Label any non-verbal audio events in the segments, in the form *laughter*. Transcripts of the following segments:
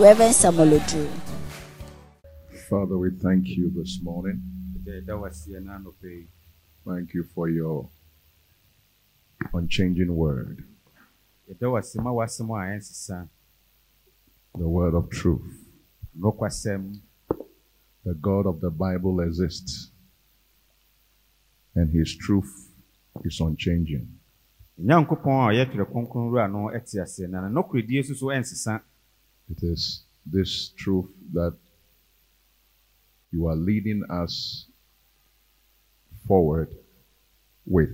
Reverend Samuel Odro. Father, we thank you this morning. Thank you for your unchanging word, the word of truth. The God of the Bible exists, and his truth is unchanging. nyankopɔn a yɛtwerɛ kronkron wura no te ase na nokoredie nso so ɛnsesa It is this truth that you are leading us forward with.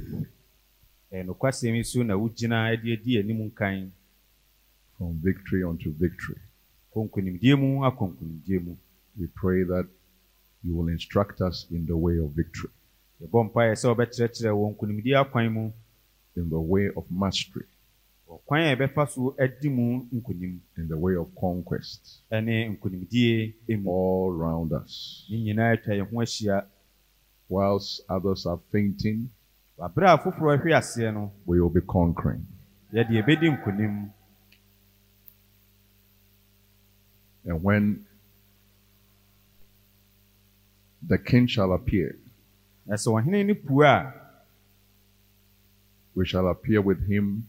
Eh, Ɛyɛ nokwasɛm yi so na wogyina de adi anim nkan. From victory unto victory. kɔ nkonimdie mu akɔ nkonimdie mu. We pray that you will instruct us in the way of victory, yɛbɔ mpaeɛ sɛ wɔbɛkyerɛkyerɛ wɔ nkonimdie akwan mu. In the way of mastery, ɔkwan a yɛbɛfa so adi mu nkonim. In the way of conquest. Ne nkonimdie mu all round us. ne nyinaa atwa yɛn ho ahyia. Whilst others are fainting, aberɛ a foforɔ ahwe aseɛ no we will be conquering. yɛde yɛbɛdi nkonim. And when the king shall appear, na sɛ ɔhene no pue a we shall appear with him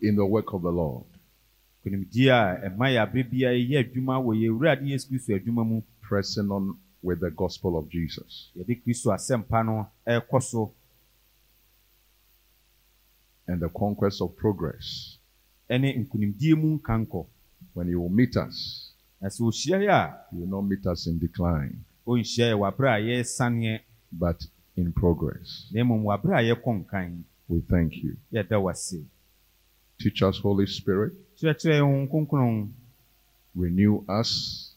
in the work of the Lord, nkonimdie a ɛma yɛ aberɛ biara yɛyɛ adwuma wɔ yɛn awurade yesu kristo adwuma mu. Pressing on with the gospel of Jesus. yɛde kristo asɛmpa no ɛrekɔ so And the conquest of progress, ne nkonimdie mu nkankɔ when you will meet us, na sɛ ɔhyia yɛ a you will not meet us in decline, yɛ wɔ a yɛresaneɛ but in progress. na mmom wɔ aberɛ a yɛkɔ nkan We thank you. yɛda wase Teach us, Holy Spirit. kyerɛkyerɛ yɛn ho kronkron Renew us.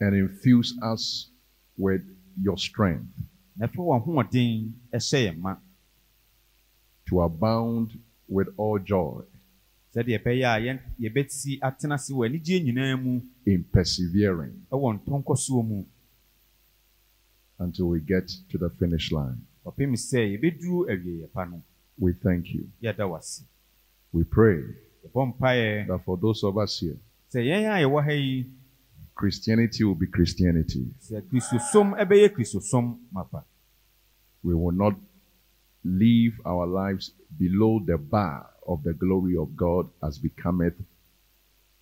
And infuse us with your strength. Na ɛfa wɔn ahoɔden ɛhyɛ yɛn ma. To abound with all joy. Sɛdeɛ ɛbɛyɛ a yɛn yɛbɛsi atena ase wɔ anigye nyinaa mu. In persevering. Ɛwɔ ntɔnkɔsoɔ mu. Until we get to the finish line. Ɔpem sɛ yɛbɛduru awieyɛ pa no We thank you. yɛda wase We pray yɛbɔ mpaeɛ that for those of us here, sɛ yɛn a yɛwɔ ha yi Christianity will be Christianity. sɛ kristosom ɛbɛyɛ kristosom mapa We will not live our lives below the bar of the glory of God as becometh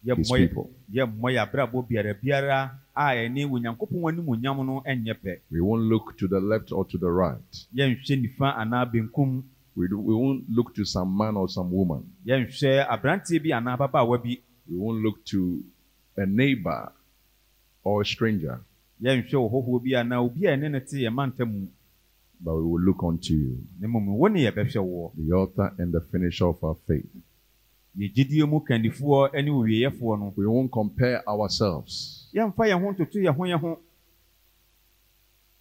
his yɛmmɔ yɛ- people. yɛmmɔ yɛ abrabɔ biara biara a ɛne onyankopɔn animuonyam no ɛnyɛ pɛ. We won't look to the left or to the right. yɛnhwɛ nifa anaa benkum. We, do, we won't look to some man or some woman. yɛnhwɛ aberanteɛ bi anaa ababaawa bi. We won't look to a neighbor or a stranger, yɛnhwɛ ɔhɔhoɔ bi anaa obi a ɛne ne te yɛn manta mu. But we will look unto you, na mmom wo ne yɛbɛhwɛ woɔ the author and the finisher of our faith. yɛ gyidie mu kandifoɔ ne owieyefoɔ no. We won't compare ourselves, yɛmfa yɛn ho ntoto yɛn ho yɛn ho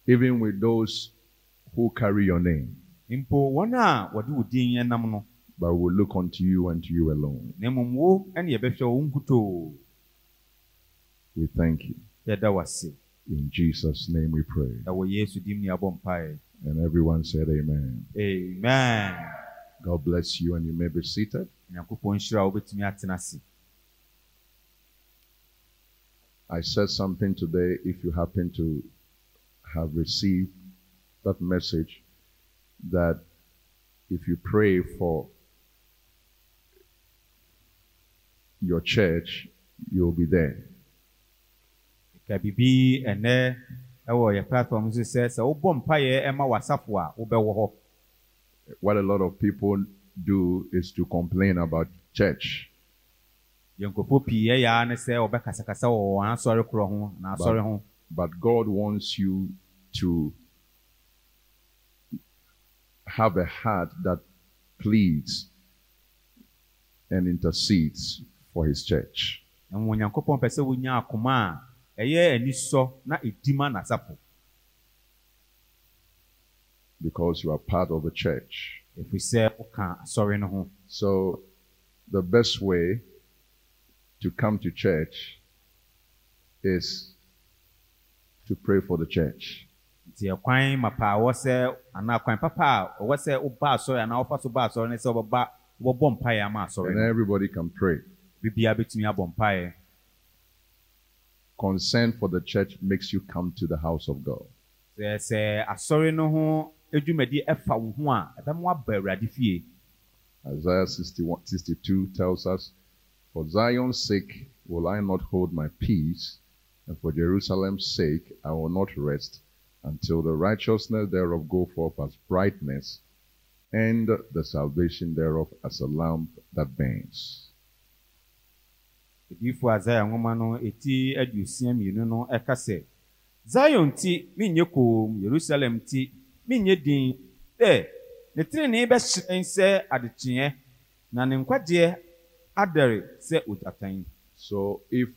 even with those who carry your name, mpo wɔn a wɔde wo din nam no but we will look unto you and to you alone. na mmom wo ne yɛbɛhwɛ wo nkutoo We thank you. yɛda wase In Jesus' name we pray. na wɔ yesu dim ne abɔ mpaeɛ And everyone said, Amen. amen God bless you, and you may be seated. nyankopɔn nhyira a wobɛtumi atena ase I said something today. If you happen to have received that message, that if you pray for your church, you'll be there. ka biribi ɛnɛ ɛwɔ yɛ platform so sɛ sɛ wobɔ mpaeɛ ɛma w'asafo a wobɛwɔ hɔ What a lot of people do is to complain about church. Yɛ nkurɔfoɔ pii ɛyɛ ara ne sɛ wɔbɛkasakasa wɔ wɔn asɔre korɔ ho na asɔre ho But God wants you to have a heart that pleads and intercedes for His church. na mmom onyankopɔn pɛ sɛ wonya akoma a ɛyɛ anisɔ na ɛdi ma n'asafo because you are part of the church. ɛfiri sɛ woka asɔre no ho So, the best way to come to church is to pray for the church. nti ɛkwan mapa a ɛwɔ sɛ anaa kwan papa a ɛwɔ sɛ woba asɔre anaa wofa so ba asɔre ne sɛ wobɛba wobɛbɔ mpaeɛ ama asɔre And everybody can pray. biribiara bɛtumi abɔ mpaeɛ Concern for the church makes you come to the house of God. sɛ sɛ asɔre no ho adwumadi ɛfa wo ho a ɛbɛma woaba awurade fie Isaiah 61, 62 tells us, For Zion's sake will I not hold my peace, and for Jerusalem's sake I will not rest, until the righteousness thereof go forth as brightness, and the salvation thereof as a lamp that burns. odiyifoɔ asaia nwoma no eti aduosia mmienu no ɛka sɛ zion ti menyɛ koom yerusalem ti menyɛ din dɛ ne tenenee bɛhyerɛn sɛ adekyeɛ na ne nkwagyeɛ adɛre sɛ ogyatan So if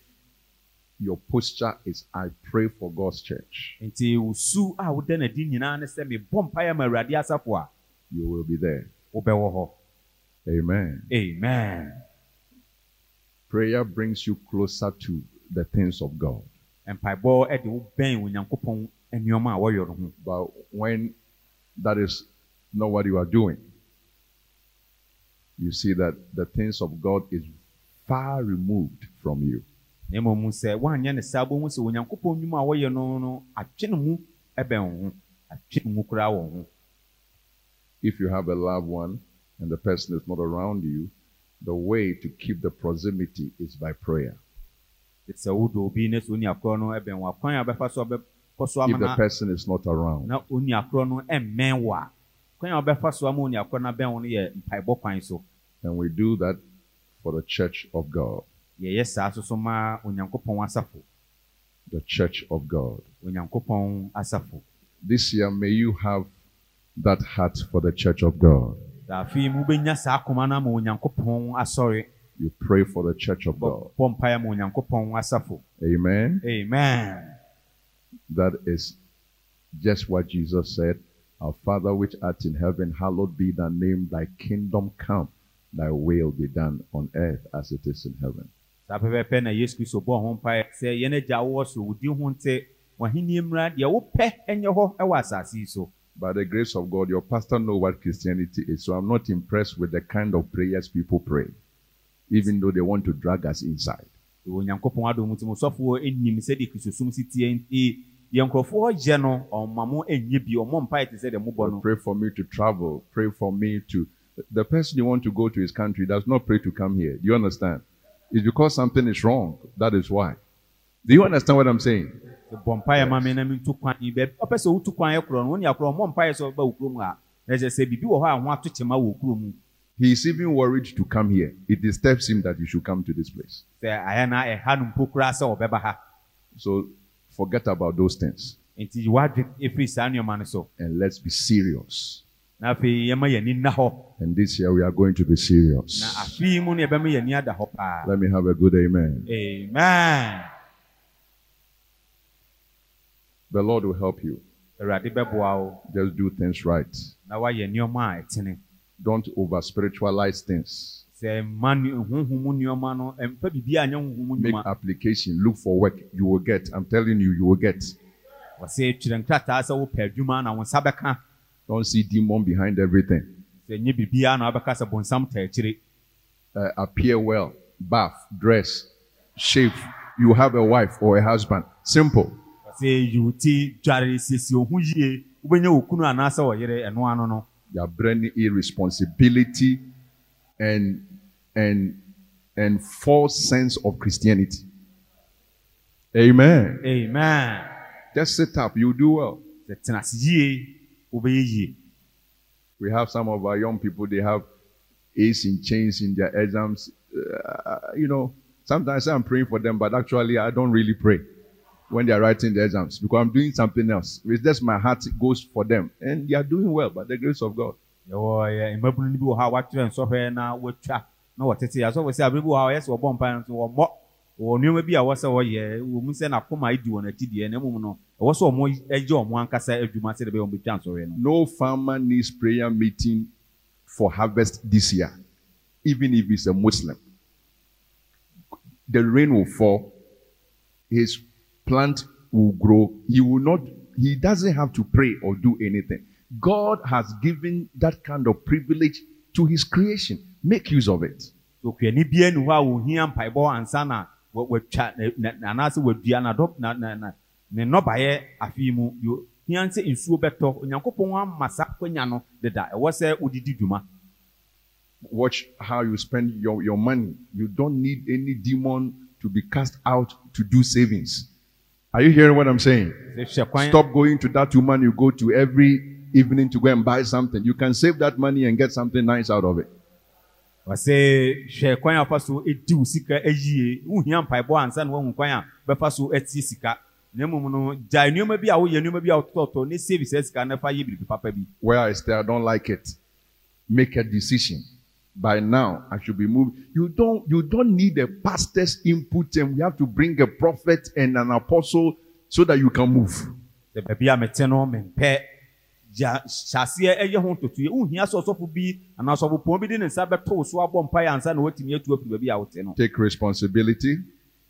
your posture is, I pray for God's church, nti wo su a woda n'adi nyinaa ne sɛ mebɔ mpaeɛ ma awurade asafo a you will be there. wobɛwɔ hɔ Amen. amen Prayer brings you closer to the things of God. mpaebɔ de wo bɛn onyankopɔn nneɔma a wɔyɔ no ho But when that is not what you are doing, you see that the things of God is far removed from you. mmom sɛ woanyɛ ne saa bohu sɛ onyankopɔn nnwuma a wɔyɛ no no atwe ne mu bɛn ho atwe ne mu koraa wɔ ho If you have a loved one and the person is not around you, the way to keep the proximity is by prayer. sɛ wodɔ obi ne sɛ onni akorɔ no bɛn wo akwan a bɛfa so bɛkɔ so ama If the person is not around, na onni akorɔ no mmɛn wo a kwan a wobɛfa so ama onni akorɔ no abɛn wo no yɛ mpaebɔ kwan so and we do that for the church of God. yɛyɛ saa so so ma onyankopɔn asafo The church of God. This year, may you have that heart for the church of God. sɛ afei mu wobɛnya saa akoma no ama onyankopɔn asɔre You pray for the church of God. bɔ mpaeɛ ma onyankopɔn asafo Amen. amen That is just what Jesus said. Our Father which art in heaven, hallowed be thy name, thy kingdom come, thy will be done on earth as it is in heaven. saa pɛpɛɛpɛ na yesu kristo bɔɔ ho mpaeɛ sɛ yɛn agya a wowɔ soro ho nte w'ahenni mmra deɛ wopɛ nyɛ hɔ wɔ asase yi so By the grace of God, your pastor know what Christianity is, so I'm not impressed with the kind of prayers people pray, even though they want to drag us inside. wɔ onyankopɔn adom nti mosɔfoɔ nim sɛdeɛ kristosum si tie nti yɛn nkurɔfoɔ gyɛ no ɔma mo nyɛ bi ɔmmɔ mpaeɛ te sɛ deɛ mobɔ no pray for me to travel. Pray for me to. The person you want to go to his country does not pray to come here. Do you understand? It's because something is wrong. That is why. Do you understand what I'm saying? Sɛ bɔ mpaeɛ ma me na mentu kwan yi baabi ɔpɛ sɛ wotu kwan yɛ korɔ no wone akorɔ ɔmmɔ mpaeɛ sɛ ɔba wo kurom a na ɛkyɛ sɛ biribi wɔ hɔ a ho ato kyɛma wɔ kurom He is even worried to come here. It disturbs him that you should come to this place. sɛ ayɛ na ɛha no mpo koraa sɛ ɔbɛba ha So forget about those things nti wadwe ɛfiri saa nneɔma no so and let's be serious. Na afei yɛma yɛni nna hɔ And this year we are going to be na serious. afei mu no yɛbɛma yɛni ada hɔ paa Let me have a good amen. amen The Lord will help you. awurade bɛboa wo Just do things right. na woayɛ nneɔma a ɛtene Don't over spiritualize things. sɛ mma honhom mu nneɔma no ɛmfa biribiaa nyɛ honhom mu Make nnwuma application. Look for work. You will get. I'm telling you, you will get. wɔsɛ twerɛ nkrataa sɛ wopɛ adwuma na wo nsa bɛka Don't see demon behind everything. sɛ nyɛ biribiaa na wobɛka sɛ bonsam ta akyire Uh, appear well, bath, dress, shave. You have a wife or a husband. Simple. wɔsɛ yiwo ti dware siesie wo ho yie wobɛnya wo kunu anaasɛ wɔyere ɛno ano no You are bringing irresponsibility and and and false sense of Christianity. Amen. amen Just sit up, you do well. Wobɛyɛ We have some of our young people, they have ace in chains in their exams. Uh, you know, sometimes I'm praying for them, but actually I don't really pray when they are writing the exams because I'm doing something else. It's just my heart goes for them. And they are doing well by the grace of God. yɛwɔ yɛ mmabunu bi wɔ hɔ a wɔatwerɛ nsɔhwɛ na wɔatwa na wɔtete asɔfo sɛ abere bi wɔ hɔ a ɔyɛ sɛ wɔbɔ mpae no nso wɔmmɔ wɔ nneɛma bi a ɛwɔ sɛ wɔyɛ wɔ mu sɛ n'akoma edi wɔn akyi deɛ na mmom no ɛwɔ sɛ wɔn agye wɔn ankasa adwuma sɛ de bɛyɛ wɔn betwa nsɔhwɛ no No farmer needs prayer meeting for harvest this year, even if he's a Muslim. The rain will fall, his plant will grow. He will not, he doesn't have to pray or do anything. God has given that kind of privilege to his creation. Make use of it. so kuani bia ni hɔ a ohia mpaebɔ ansa na na- anaasɛ wɔadua na dɔ na na na ne nnɔbaeɛ afei mu yo hia sɛ nsuo bɛtɔ onyankopɔn ama saa kwanya no deda ɛwɔ sɛ wodidi dwuma Watch how you spend your, your money. You don't need any demon to be cast out to do savings. Are you hearing what I'm saying? Stop going to that woman you go to every evening to go and buy something. You can save that money and get something nice out of it. Wɔsɛ hwɛ kwan a wɔfa so wo sika ayie wohia mpaebɔ ansa na woahu kwan a bɛfa so atie sika na mmom no gyae nneɛma bi a woyɛ nneɛma bi a wotɔtɔ ne save saa sika na fa yɛ biribi papa bi Where I stay, I don't like it. Make a decision. By now, I should be moved. You don't, you don't need a pastor's input, and we have to bring a prophet and an apostle so that you can move. sɛ baabi a mete no mempɛ gya ɛyɛ ho ntotoeɛ sɛ ɔsɔfo bi anaa ɔsɔfopɔn bi de ne nsa bɛto so abɔ mpaeɛ ansa na watumi atu afiri baabi a wote no Take responsibility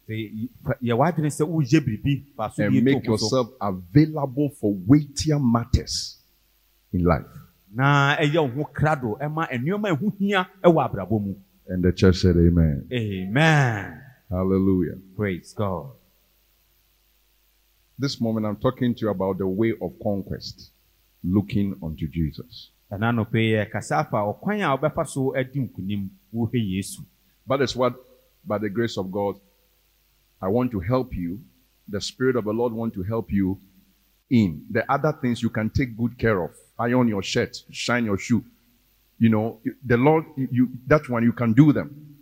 yɛ w'adwene sɛ woyɛ biribi fa so and make to wo so yourself available for weightier matters in life. na ɛyɛ wo ho krado ɛma nneɛma ɛho hia ɛwɔ abrabɔ mu And the church said, Amen. amen Hallelujah. praise god This moment, I'm talking to you about the way of conquest, looking unto Jesus. ɛna nɔpɛ yɛ kasa afa ɔkwan a wɔbɛfa so adi nkonim wohwɛ yesu That is what, by the grace of God, I want to help you. The Spirit of the Lord want to help you in. The other things you can take good care of. Iron your shirt, shine your shoe. You know, the Lord, you that one you can do them.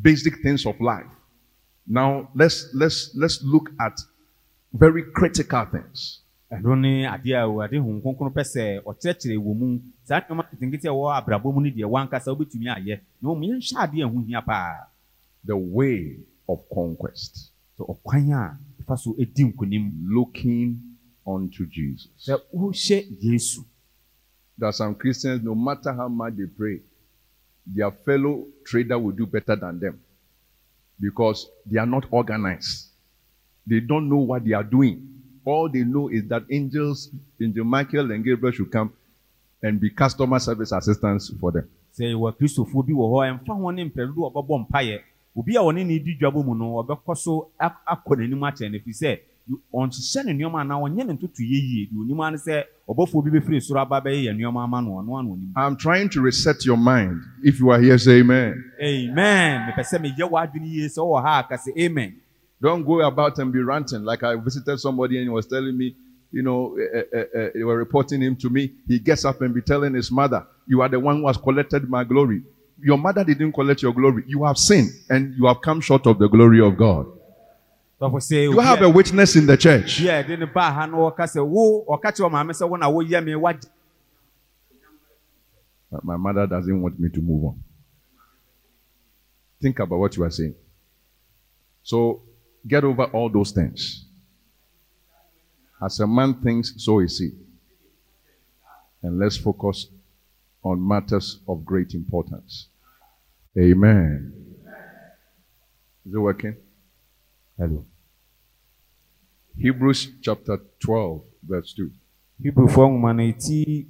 Basic things of life. Now let's let's let's look at very critical things. Ɛno ne adeɛ a awurade hu kronkron pɛ sɛ ɔkyerɛkyerɛ wɔ mu saa nneɛma nketenkete a ɛwɔ abrabɔ mu no deɛ wankasa wobɛtumi ayɛ na mmom yɛnhwɛ adeɛ a ɛho hia paa The way of conquest. sɛ ɔkwan a ɛfa so ɛdi nkonim Looking unto Jesus. sɛ wohyɛ yesu There are some Christians, no matter how much they pray, their fellow trader will do better than them because they are not organized. They don't know what they are doing. All they know is that angels, Angel Michael and Gabriel should come and be customer service assistants for them. sɛ yɛwɔ kristofoɔ bi wɔ hɔ ɛmfa ho ne mpɛdodo a ɔbɛbɔ mpayɛ obi a ɔne ne di dwabɔ mu no ɔbɛkɔ so ak- akɔ n'anim akyerɛ no ɛfiri sɛ ɔnhyehyɛ ne nneɛma anaa ɔnyɛ ne ntoto yɛ yie deɛ onim ne sɛ ɔbɔfoɔ bi bɛfiri soro aba bɛyɛ yɛ nneɛma ama no ɔno ano onim I'm trying to reset your mind. If you are here, say amen. amen mepɛ sɛ meyɛ w'adwene yie sɛ ha a ka sɛ amen Don't go about and be ranting. Like I visited somebody and he was telling me, you know, uh, uh, uh, they were reporting him to me. He gets up and be telling his mother, "You are the one who has collected my glory. Your mother didn't collect your glory. You have sinned and you have come short of the glory of God." You have a witness in the church. obi a ɛde ne baa ha no ɔka sɛ wo ɔka kyerɛ ɔmaame sɛ wo na woyɛ me wagye But my mother doesn't want me to move on. Think about what you are saying. So get over all those things. As a man thinks, so is he. And let's focus on matters of great importance. Amen. Is it working? hello Hebrews chapter 12, verse 2. hebrefoɔ nwoma no ɛti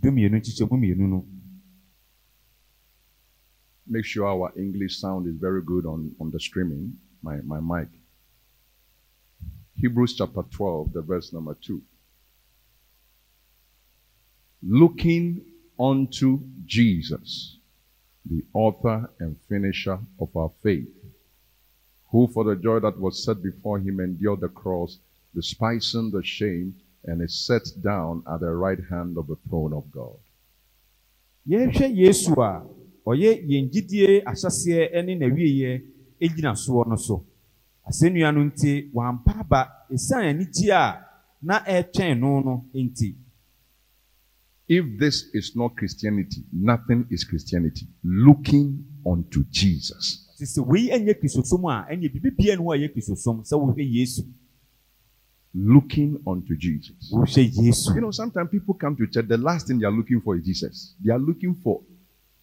dumienu nkyekyɛmu mmienu no Make sure our English sound is very good on, on the streaming, my, my mic. Hebrews chapter 12, the verse number 2. Looking unto Jesus, the author and finisher of our faith, who for the joy that was set before him endured the cross, despising the shame, and is set down at the right hand of the throne of God. yɛrehwɛ yesu a ɔyɛ yɛn gyidie ahyɛseɛ ne n'awieɛ gyina soɔ no so asɛnnua no nti wampa aba ɛsiane anigye a na ɛretwɛn no no nti If this is not Christianity, nothing is Christianity. Looking unto Jesus. sɛ wei nyɛ kristosom a ɛnyɛ biribi bia no a ɛyɛ kristosom sɛ wohwɛ yesu Looking unto Jesus. wohwɛ yesu You know, sometimes people come to church, the last thing they are looking for is Jesus. They are looking for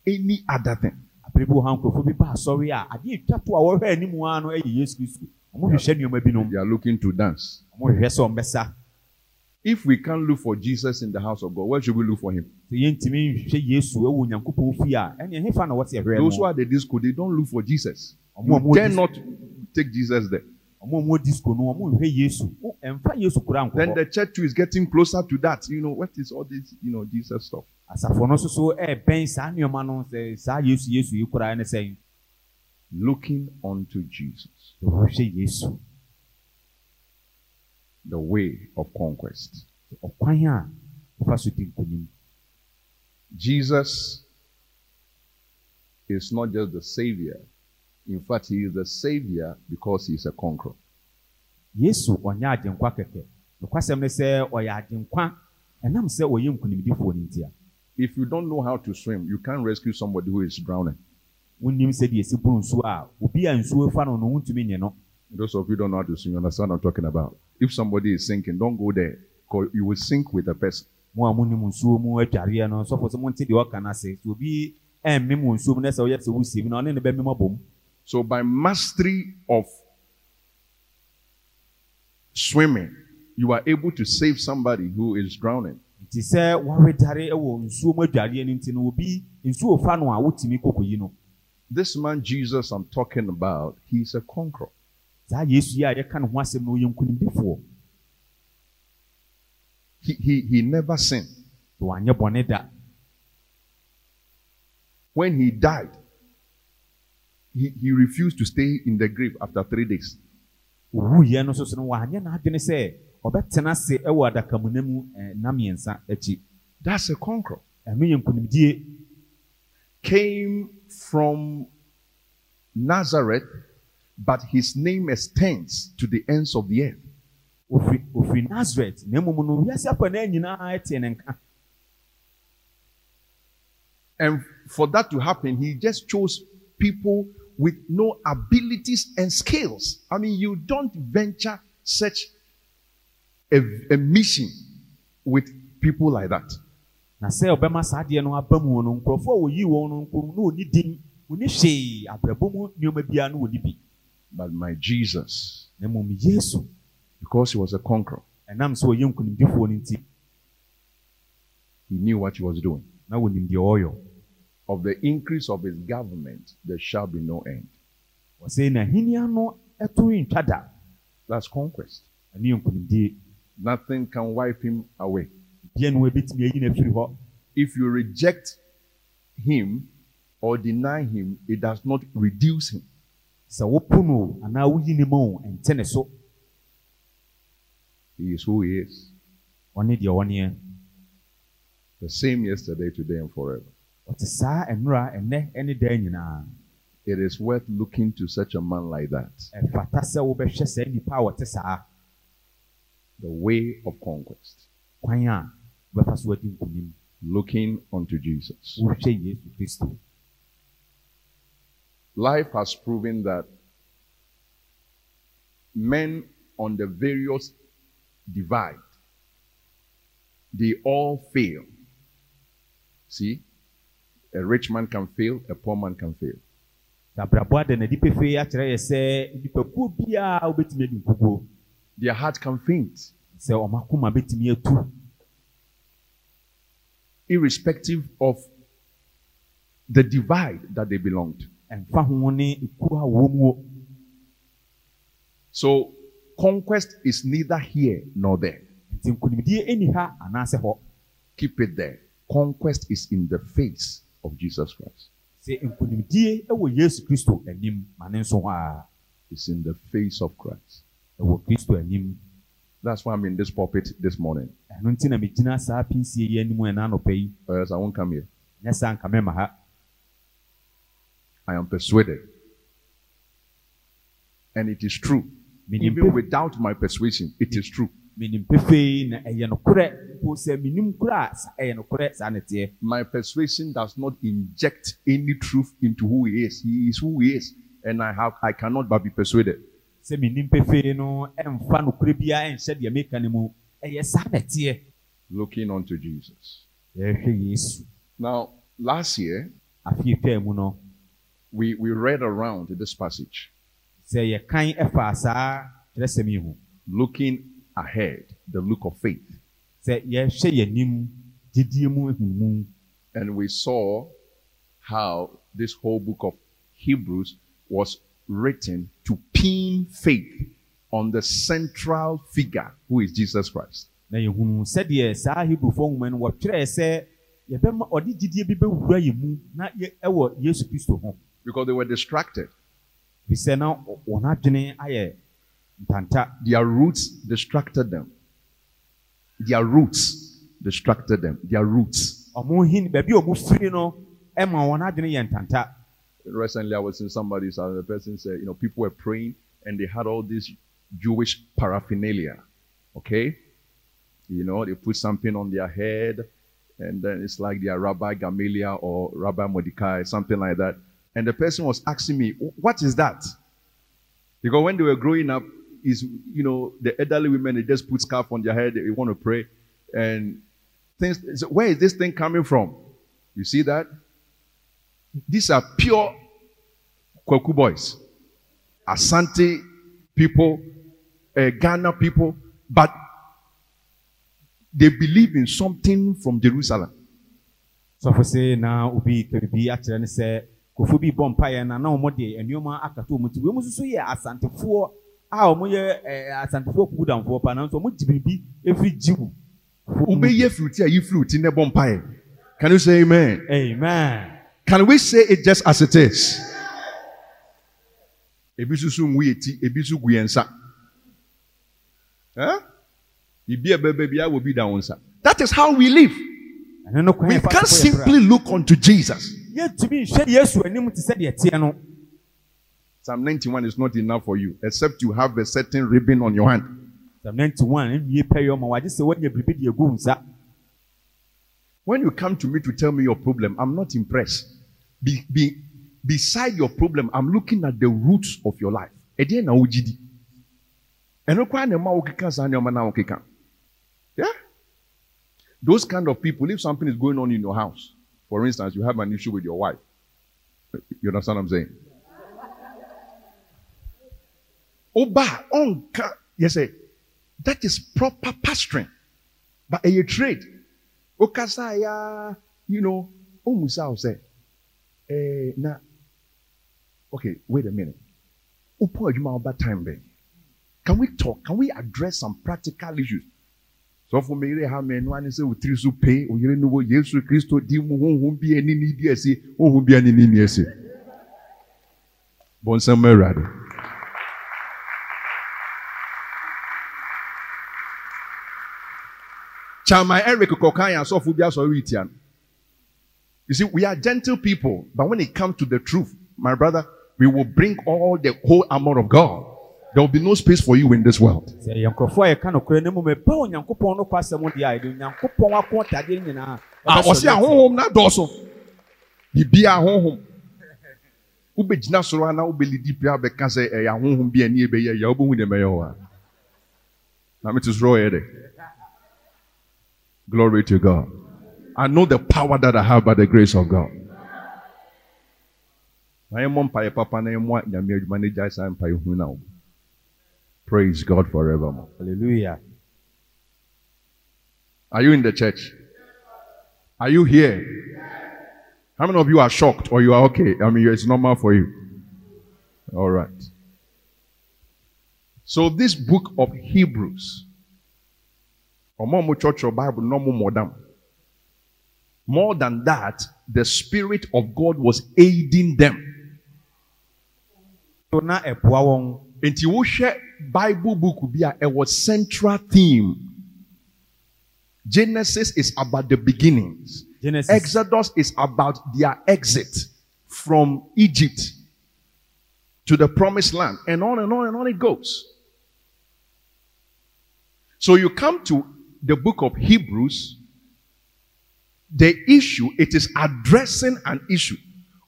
any other thing. Abere bi wɔ ha nkurɔfoɔ bi ba asɔre a adeɛ etwa to a wɔhwɛ anim ara no yɛ yesu kristo wɔhwehwɛ nneɛma binom They are looking to dance. wɔhwehwɛ sɛ ɔmbɛsa If we can't look for Jesus in the house of God, where should we look for him? Those who are the disco, they don't look for Jesus. You dare not take Jesus there. Then the church too is getting closer to that. You know, what is all this, you know, Jesus stuff? Asafo no nso so ɛɛbɛn saa nneɛma no saa yesu yesu yi koraa ne sɛn Looking unto Jesus, wɔhwɛ yesu the way of conquest. ɔkwan a wɔfa so di nkonim Jesus is not just the Savior. In fact, He is the Savior because He is a conqueror. yesu ɔnyɛ agyenkwa kɛkɛ nokwasɛm ne sɛ ɔyɛ agyenkwa ɛnam sɛ ɔyɛ nkonimdifoɔ no ntia If you don't know how to swim, you can't rescue somebody who is drowning. wonnim sɛdeɛ esi boro nsuo a obi a nsuo fa no no wontumi nye no Those of you who don't know how to swim, you understand what I'm talking about. If somebody is sinking, don't go there because you will sink with the person. mo a monim nsuo mu adwareɛ no sɔfo sɛ monte deɛ ɔka no ase sɛ obi ɛmmem wɔ nsuo mu na sɛ ɔyɛ sɛ wosie mu na ɔne ne bɛmem abom So, by mastery of swimming, you are able to save somebody who is drowning. Nti sɛ wɔredare wɔ nsuo mu adwareɛ no nti no obi nsuo fa no a wotumi kɔkɔyi no This man, Jesus, I'm talking about, he's a conqueror. saa yesu yi a yɛka ne ho asɛm no ɔyɛ nkonimdifoɔ He, he, he never na wanyɛ bɔne da When he died, he, he refused to stay in the grave after three days. owuiɛ no nso so no wanyɛ n'adwene sɛ ɔbɛtena ase wɔ adakamuna mu eh, nna mmiɛnsa akyi That's a conqueror. ɛno yɛ nkonimdie Came from Nazareth, but his name extends to the ends of the earth. ofiri ofiri nasaret na mmom no wiase afa no nyinaa te ne nka And for that to happen, he just chose people with no abilities and skills. I mean, you don't venture such a, a mission with people like that. na sɛ ɔbɛma saa adeɛ no aba mu no nkurɔfoɔ a wɔyi wɔn no na din ɔni hwee abrabɔ mu nneɛma biara wɔni bi But my Jesus, na mmom yesu because he was a conqueror, ɛnam sɛ ɔyɛ nkonimdifoɔ no nti he knew what he was doing. na wɔnim deɛ ɔreyɔ Of the increase of his government, there shall be no end. wɔsɛ n'ahenni no ɛto ntwa da That's conquest. ɛno yɛ nkonimdie Nothing can wipe him away. bia no wɔbɛtumi ayi no afiri hɔ If you reject him or deny him, it does not reduce him. sɛ wopo no anaa woyi ne ma o ɛnte ne so He is who he is. The same yesterday, today, and forever. ɔte saa nnora ɛnɛ ne daa nyinaa It is worth looking to such a man like that. ɛfata sɛ wobɛhwɛ saa nnipa a wɔte saa The way of conquest. kwan a wobɛfa so wadi nkonim Looking unto Jesus. wohwɛ yesu kristo Life has proven that men on the various divide, they all fail. See? A rich man can fail, a poor man can fail. na abrabɔ ada n'adi pefee akyerɛ yɛ sɛ nnipakuo biara wobɛtumi adi nkoguo Their heart can faint, sɛ ɔmo akoma bɛtumi atu irrespective of the divide that they belonged. to. ɛmfa ho ne ekuo a mu So, conquest is neither here nor there. nti nkonimdie ɛni ha anaasɛ hɔ Keep it there. Conquest is in the face of Jesus Christ. sɛ nkonimdie wɔ yesu kristo anim ma ne nso hɔ a is in the face of Christ. Ɛwɔ kristo anim That's why I'm in this pulpit this morning. ɛno nti na megyina saa pinsie yi anim ɛna anɔpa yi oh, Or else I won't come here. nyɛ saa nka mɛma ha I am persuaded. And it is true. Even without my persuasion, it is true. menim pefee na ɛyɛ nokorɛ mpo sɛ menim koraa a sa- ɛyɛ nokorɛ saa ne teɛ My persuasion does not inject any truth into who he is. He is who he is. And I have I cannot but be persuaded. Sɛ menim pefee no ɛmfa nokorɛ biara ɛnhyɛ deɛ meka no mu. Ɛyɛ saa na Looking unto Jesus. yɛhwɛ yesu. Now, last year afei twaa mu no we, we read around this passage, sɛ yɛkan ɛfaa saa kyerɛsɛm yi ho. Looking ahead, the look of faith. sɛ yɛhwɛ yɛnim gyidie mu. And we saw how this whole book of Hebrews was written to pin faith on the central figure who is Jesus Christ. na yɛhunu sɛdeɛ saa hebrewfoɔ nwoma no wɔtwerɛɛ sɛ yɛbɛma ɔde gyidie bi bɛwura yɛn mu na ɛwɔ yesu kristo ho Because they were distracted. fisɛ na wɔn adwene ayɛ ntanta Their roots distracted them. Their roots distracted them. Their roots. ɔmo hin baabi a ɔmo firi no ɛma wɔn adwene yɛ ntanta Recently, I was in somebody's house, and the person said, you know, people were praying and they had all this Jewish paraphernalia. Okay? You know, they put something on their head, and then it's like their Rabbi Gamaliel or Rabbi Mordecai, something like that. And the person was asking me, what is that? Because when they were growing up, is you know, the elderly women they just put scarf on their head, they want to pray, and things. Where is this thing coming from? You see that? These are pure Kwaku boys, Asante people, uh, Ghana people, but they believe in something from Jerusalem. sọfọ sẹ na obi kẹrì bi akyerẹ ne sẹ kòfó bi bọ mpa yẹn na na wọn de nneọma akato wọn ti wọn nso yẹ asantefoɔ a wọn yɛ eh, ɛ asantefoɔ kudanfoɔ pa nanso wọn di biribi efi jiwu. wọ́n bɛ yẹ fìrìtì a yí fìrìtì náà bọ mpa yẹn can you say amen. amen. Can we say it just as it is? Ebi susu nwi eti, ebi susu gu nsa. Ibi ebebe bi awo bi da wo nsa. That is how we live. We can't simply look unto Jesus. Psalm 91 is not enough for you, except you have a certain ribbon on your hand. Psalm 91, when you come to me to tell me your problem, I'm not impressed. Be, be, beside your problem, I'm looking at the roots of your life. Ɛdeɛ na wogye di. Ɛno koraa na ɛma wokeka saa na wokeka. Yeah? Those kind of people, if something is going on in your house, for instance, you have an issue with your wife. You understand what I'm saying? Oba, onka, yes, that is proper pastoring. But a trade. ɔkasa ya you know ɔmusa wo sɛ ɛɛ na okay wait a minute. Wopɔ adwuma ɔba time bɛn? Can we talk? Can we address some practical issues? Sɔfo mi yere ha mi nua ni sɛ wotiri so pe oyere ni wo yesu kristo di mu huhun bi ɛni ni di ɛsi huhun bi ɛni ni ni ɛsi bɔnsɛn mɛ wura do. Chama Eric Kokanya asɔfo bi asɔre itia no. You see, we are gentle people, but when it comes to the truth, my brother, we will bring all the whole armor of God. There will be no space for you in this world. Ah, ɔsi ahohom na dɔɔso. Bibi ahohom. Wobɛgyina soro ana wobɛlidi pia bɛka sɛ ɛyɛ ahohom bi ani ɛbɛyɛ yɛ wobɛhu deɛ ɛbɛyɛ hɔ a. Na mete soro yɛ dɛ. Glory to God. I know the power that I have by the grace of God. Na yɛmmɔ mpaeɛ papa na yɛmmɔ nyame adwuma no gyae saa mpaeɛ hu na wo. Praise God forevermore. hallelujah Are you in the church? Are you here? How many of you are shocked or you are okay? I mean, it's normal for you. All right. So, this book of Hebrews, ọmọ church or Bible, no more modern. More than that, the Spirit of God was aiding them. Nti wohwɛ Bible book bi a ɛwɔ central theme. Genesis is about the beginnings. genesis Exodus is about their exit from Egypt to the promised land, and on and on and on it goes. So you come to the book of Hebrews, the issue, it is addressing an issue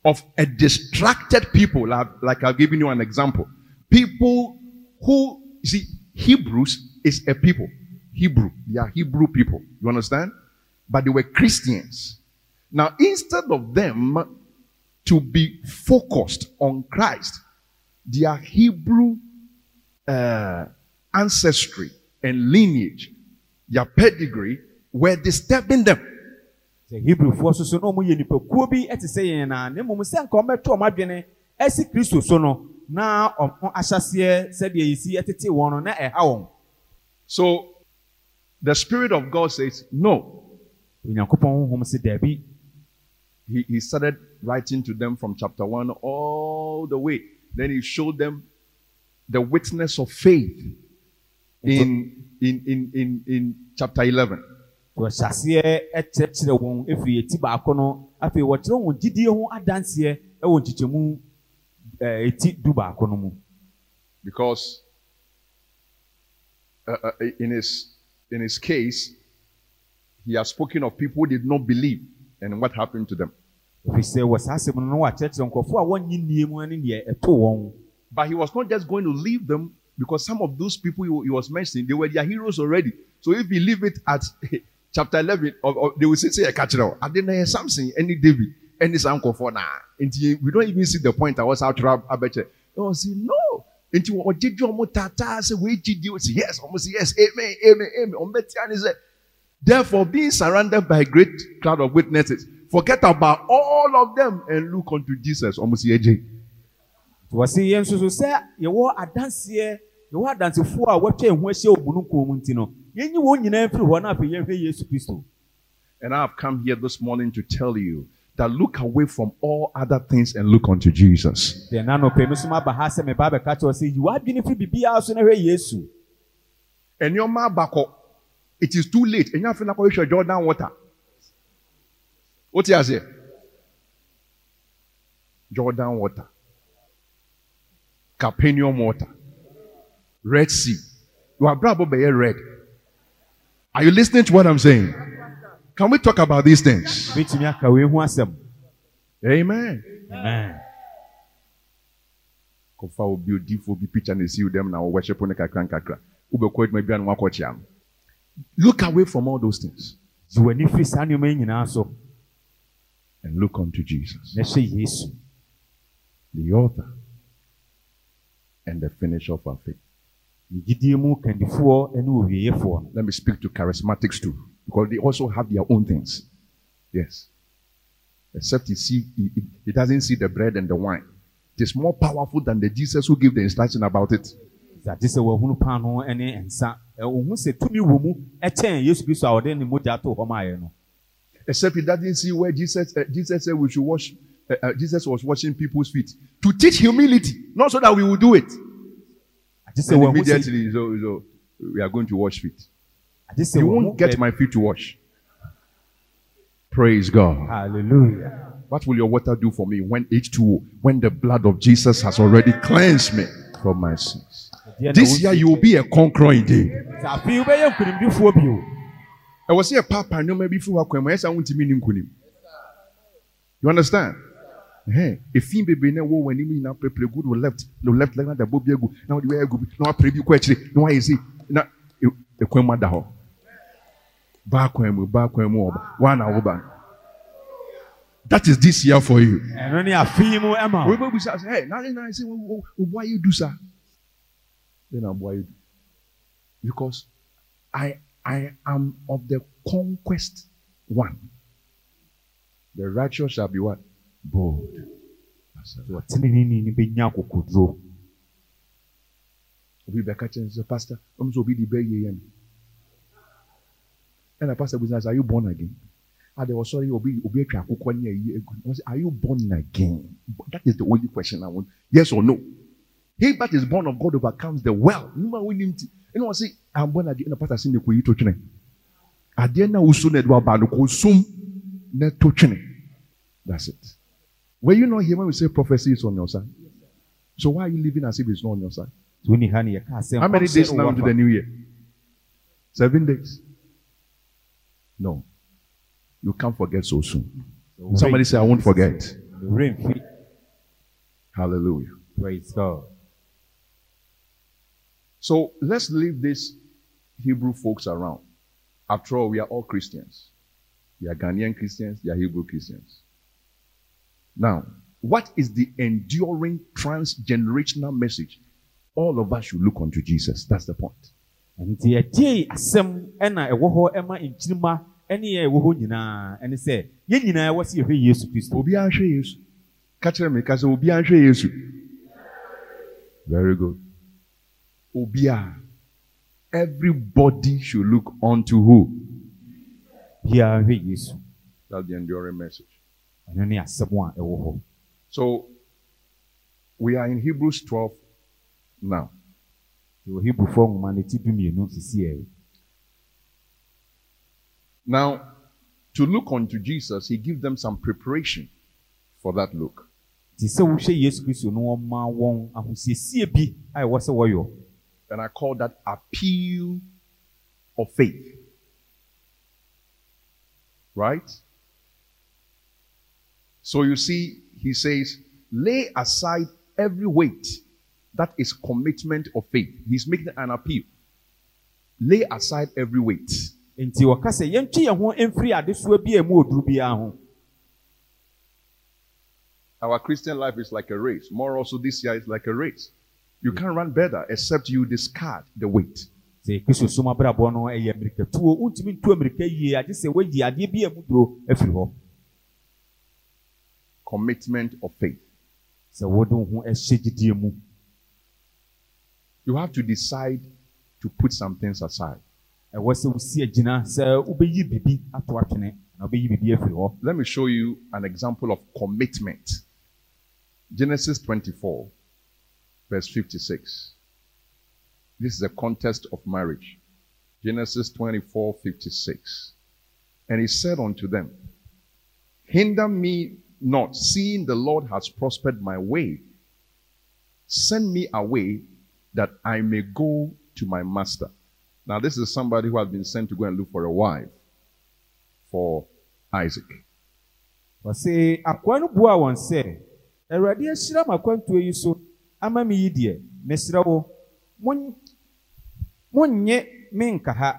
of a distracted people, like, like I've given you an example. People who, see, Hebrews is a people. Hebrew. They are Hebrew people. You understand? But they were Christians. Now, instead of them to be focused on Christ, their Hebrew uh, ancestry and lineage, their pedigree, were disturbing them. sɛ hebrewfoɔ so so na wɔn yɛ nipakuo bi te sɛ yɛn na na mmom sɛ nka wɔbɛto wɔn adwene asi kristo so no na wɔn ahyɛseɛ sɛdeɛ yɛsi tete wɔn no na ɛha wɔn So, the Spirit of God says, No. onyankopɔn honhom si daabi He, he started writing to them from chapter 1 all the way. Then he showed them the witness of faith in, in, in, in, in chapter 11. wɔhyɛ aseɛ kyerɛkyerɛ wɔn efiri eti baako no afei wɔkyerɛ wɔn gyidie ho adanseɛ wɔ nkyekyɛmu ɛɛ eti du baako no mu Because uh, uh, in, his, in his case, he has spoken of people who did not believe and what happened to them. efiri sɛ wɔ saa asɛm no na wɔakyerɛkyerɛ nkurɔfoɔ a wɔnyi nnie mu ne deɛ ɛto wɔn But he was not just going to leave them because some of those people he, was mentioning, they were their heroes already. So if you leave it at *laughs* chapter 11, or, or they will say, say, catch it out. I didn't hear something, any David, any uncle for now. And we don't even see the point I was out to abeche. They will say, no. Nti wɔ gye dwa ɔmo tata sɛ wɔagyi di ɔsi yes ɔmo si yes amen amen amen tia ne sɛ therefore being surrounded by a great crowd of witnesses forget about all of them and look unto Jesus si agye. Wɔsi yɛn nso so sɛ yɛwɔ adanseɛ yɛwɔ adansefoɔ a wɔatwa ɛho ahyia omununkum mu nti no yɛnyi wɔn nyinaa mfiri hɔ na afei yɛhwɛ yesu kristo And I have come here this morning to tell you that look away from all other things and look unto Jesus. deɛ nano pɛ ma ba ha sɛ mɛ ba bɛka kyerɛ sɛ yi wadwene fi biribiara so na hwɛ yesu And your man back it is too late. And you have to know Jordan water. What you say? Jordan water. Capernaum water. Red Sea. You are bravo by red. Are you listening to what I'm saying? Can we talk about these things? bitumi aka wei ho asɛm Amen. amen kɔfa obi odiifo bi picture na esi dem na worship ne kakra nkakra wobɛkɔ adwuma bi a na wakɔkyea no look away from all those things yi w'ani firi saa nneɛma yi nyinaa so and look unto jesus na hwɛ yesu the author and the finisher of our faith. Let me speak to charismatics too because they also have their own things. Yes. Except he see he, he- doesn't see the bread and the wine. It is more powerful than the jesus who gave the instruction about it. Gye sɛ wahunu paano ne nsa Ɛ, ohun sɛ tumi wɔ mu kyɛn yesu kristo a ɔde ne mogya to hɔ maayɛ no. Except he doesn't see where Jesus uh, Jesus said we should wash. Uh, Jesus was washing people's feet to teach humility, not so that we will do it. agye sɛ And wahu sɛ immediately, so, so we are going to wash feet. sɛ You wahu won't get my feet to wash. Praise God. hallelujah What will your water do for me when H2O, when the blood of Jesus has already cleansed me from my sins? This year you will be a conqueror indeed. sɛ afei wobɛyɛ nkonimdifoɔ bio I was here, Papa, no, maybe for a yes, I want to mean him. You understand? efi bebree na ɛwɔ wɔn anim nyinaa pɛpɛrɛ gu no left no left left na da bɔ bi egu na wɔde wɔyɛ egu bi na wɔapere bi kɔ akyire na wɔayɛ sei na ekwan mu ada hɔ baa kwan mu baa kwan mu ɔba wɔn na ɔba that is this year for you. ɛnu ni afi mu ɛma. wɔn bɛ busa sɛ ɛ n'ale n'ale sɛ o o bu ayé du sa ɛ na bu ayé du because i i am of the conquest one. The righteous shall be one. Bold. Ɔteneneni ne bɛnya akokoduro Obi bɛka kyerɛ no sɛ, Pastor, I'm so be the bɛyɛ yɛ no. And the pastor will say, Are you born again? Ah, there was sorry, obi obi atwa akokɔ ne ayi egu. I say, Are you born again? That is the only question I want. Yes or no? He that is born of God overcomes the world. No man win him. You know what say? I'm born again. Na pastor say ne koyi to twene. Adeɛ na wusu na ɛde aba no ko sum na to twene. That's it. Were you not here when we say prophecy is on your side? So why are you living as if it's not on your side? nti woni ha ne yɛka asɛm How many days now into the new year? Seven days. No. You can't forget so soon. Somebody say, I won't forget. The rain fi Hallelujah. praise God. So let's leave these Hebrew folks around. After all, we are all Christians. They are Ghanaian Christians, they are Hebrew Christians. Now, what is the enduring transgenerational message? All of us should look unto Jesus. That's the point. nti yɛgyee asɛm ɛna ɛwɔ hɔ ɛma nkyirima ɛne yɛ ɛwɔ hɔ nyinaa ɛne sɛ yɛn nyinaa ɛwɔ sɛ yɛhwɛ yesu kristo Obi ahwɛ Yesu. Ka kyerɛ me, ka sɛ Yesu. Very good. Obi a. Everybody should look unto who? biara hwɛ yesu That's the enduring message. Ɛno ne asɛm a ɛwɔ hɔ So we are in Hebrews 12 now. wɔ hebrifoɔ nwoma no ti dumienu sisi ɛ Now, to look unto Jesus, he gives them some preparation for that look. nti sɛ wohwɛ yesu kristo no wɔma wɔn ahosiesie bi a ɛwɔ sɛ wɔyɔ And I call that appeal of faith. Right? So you see, he says, lay aside every weight. That is commitment of faith. He's making an appeal. Lay aside every weight. nti wɔka sɛ yɛntwe yɛn ho mfiri adesoa bi a ɛmu oduru biara ho Our Christian life is like a race. More also, this year is like a race. You can't run better except you discard the weight. sɛ kristo som abrabɔ no ɛyɛ mmirikatuo wontumi ntu mmirika yie agye sɛ woayi adeɛ bi a ɛmu duro afiri hɔ Commitment of faith. sɛ wode wo ho ɛhyɛ gyidie mu You have to decide to put some things aside. ɛwɔ sɛ wosi agyina sɛ wobɛyi biribi ato atwene na wobɛyi biribi afiri hɔ Let me show you an example of commitment. Genesis 24, verse 56. This is a contest of marriage. Genesis 24, 56. And he said unto them, Hinder me not, seeing the Lord has prospered my way. Send me away that I may go to my master. Now, this is somebody who has been sent to go and look for a wife for Isaac. wɔse akoa no buaa wɔn sɛ awurade ahyira m'akwantuo yi so ama me nka ha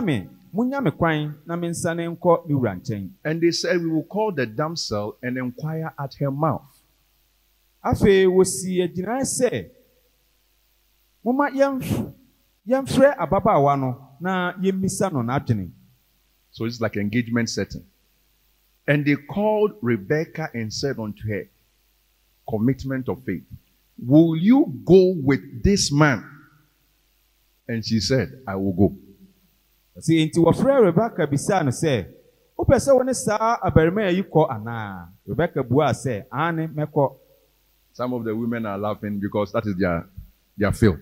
me munnya me kwan na mensane nkɔ me wura nkyɛn And they said, We will call the damsel and inquire at her mouth. afei wosi agyinae sɛ yɛmf- yɛmfrɛ ababaawa no na yɛmmisa no n'adwene So it's like engagement setting. And they called Rebekah and said unto her, Commitment of faith, Will you go with this man? And she said, I will go. Enti wɔfrɛ rebeka bisaa no sɛ wopɛ sɛ wo saa abarimaa yi kɔ anaa rebeka buaa sɛ aane mɛkɔ Some of the women are laughing because that is their, their field.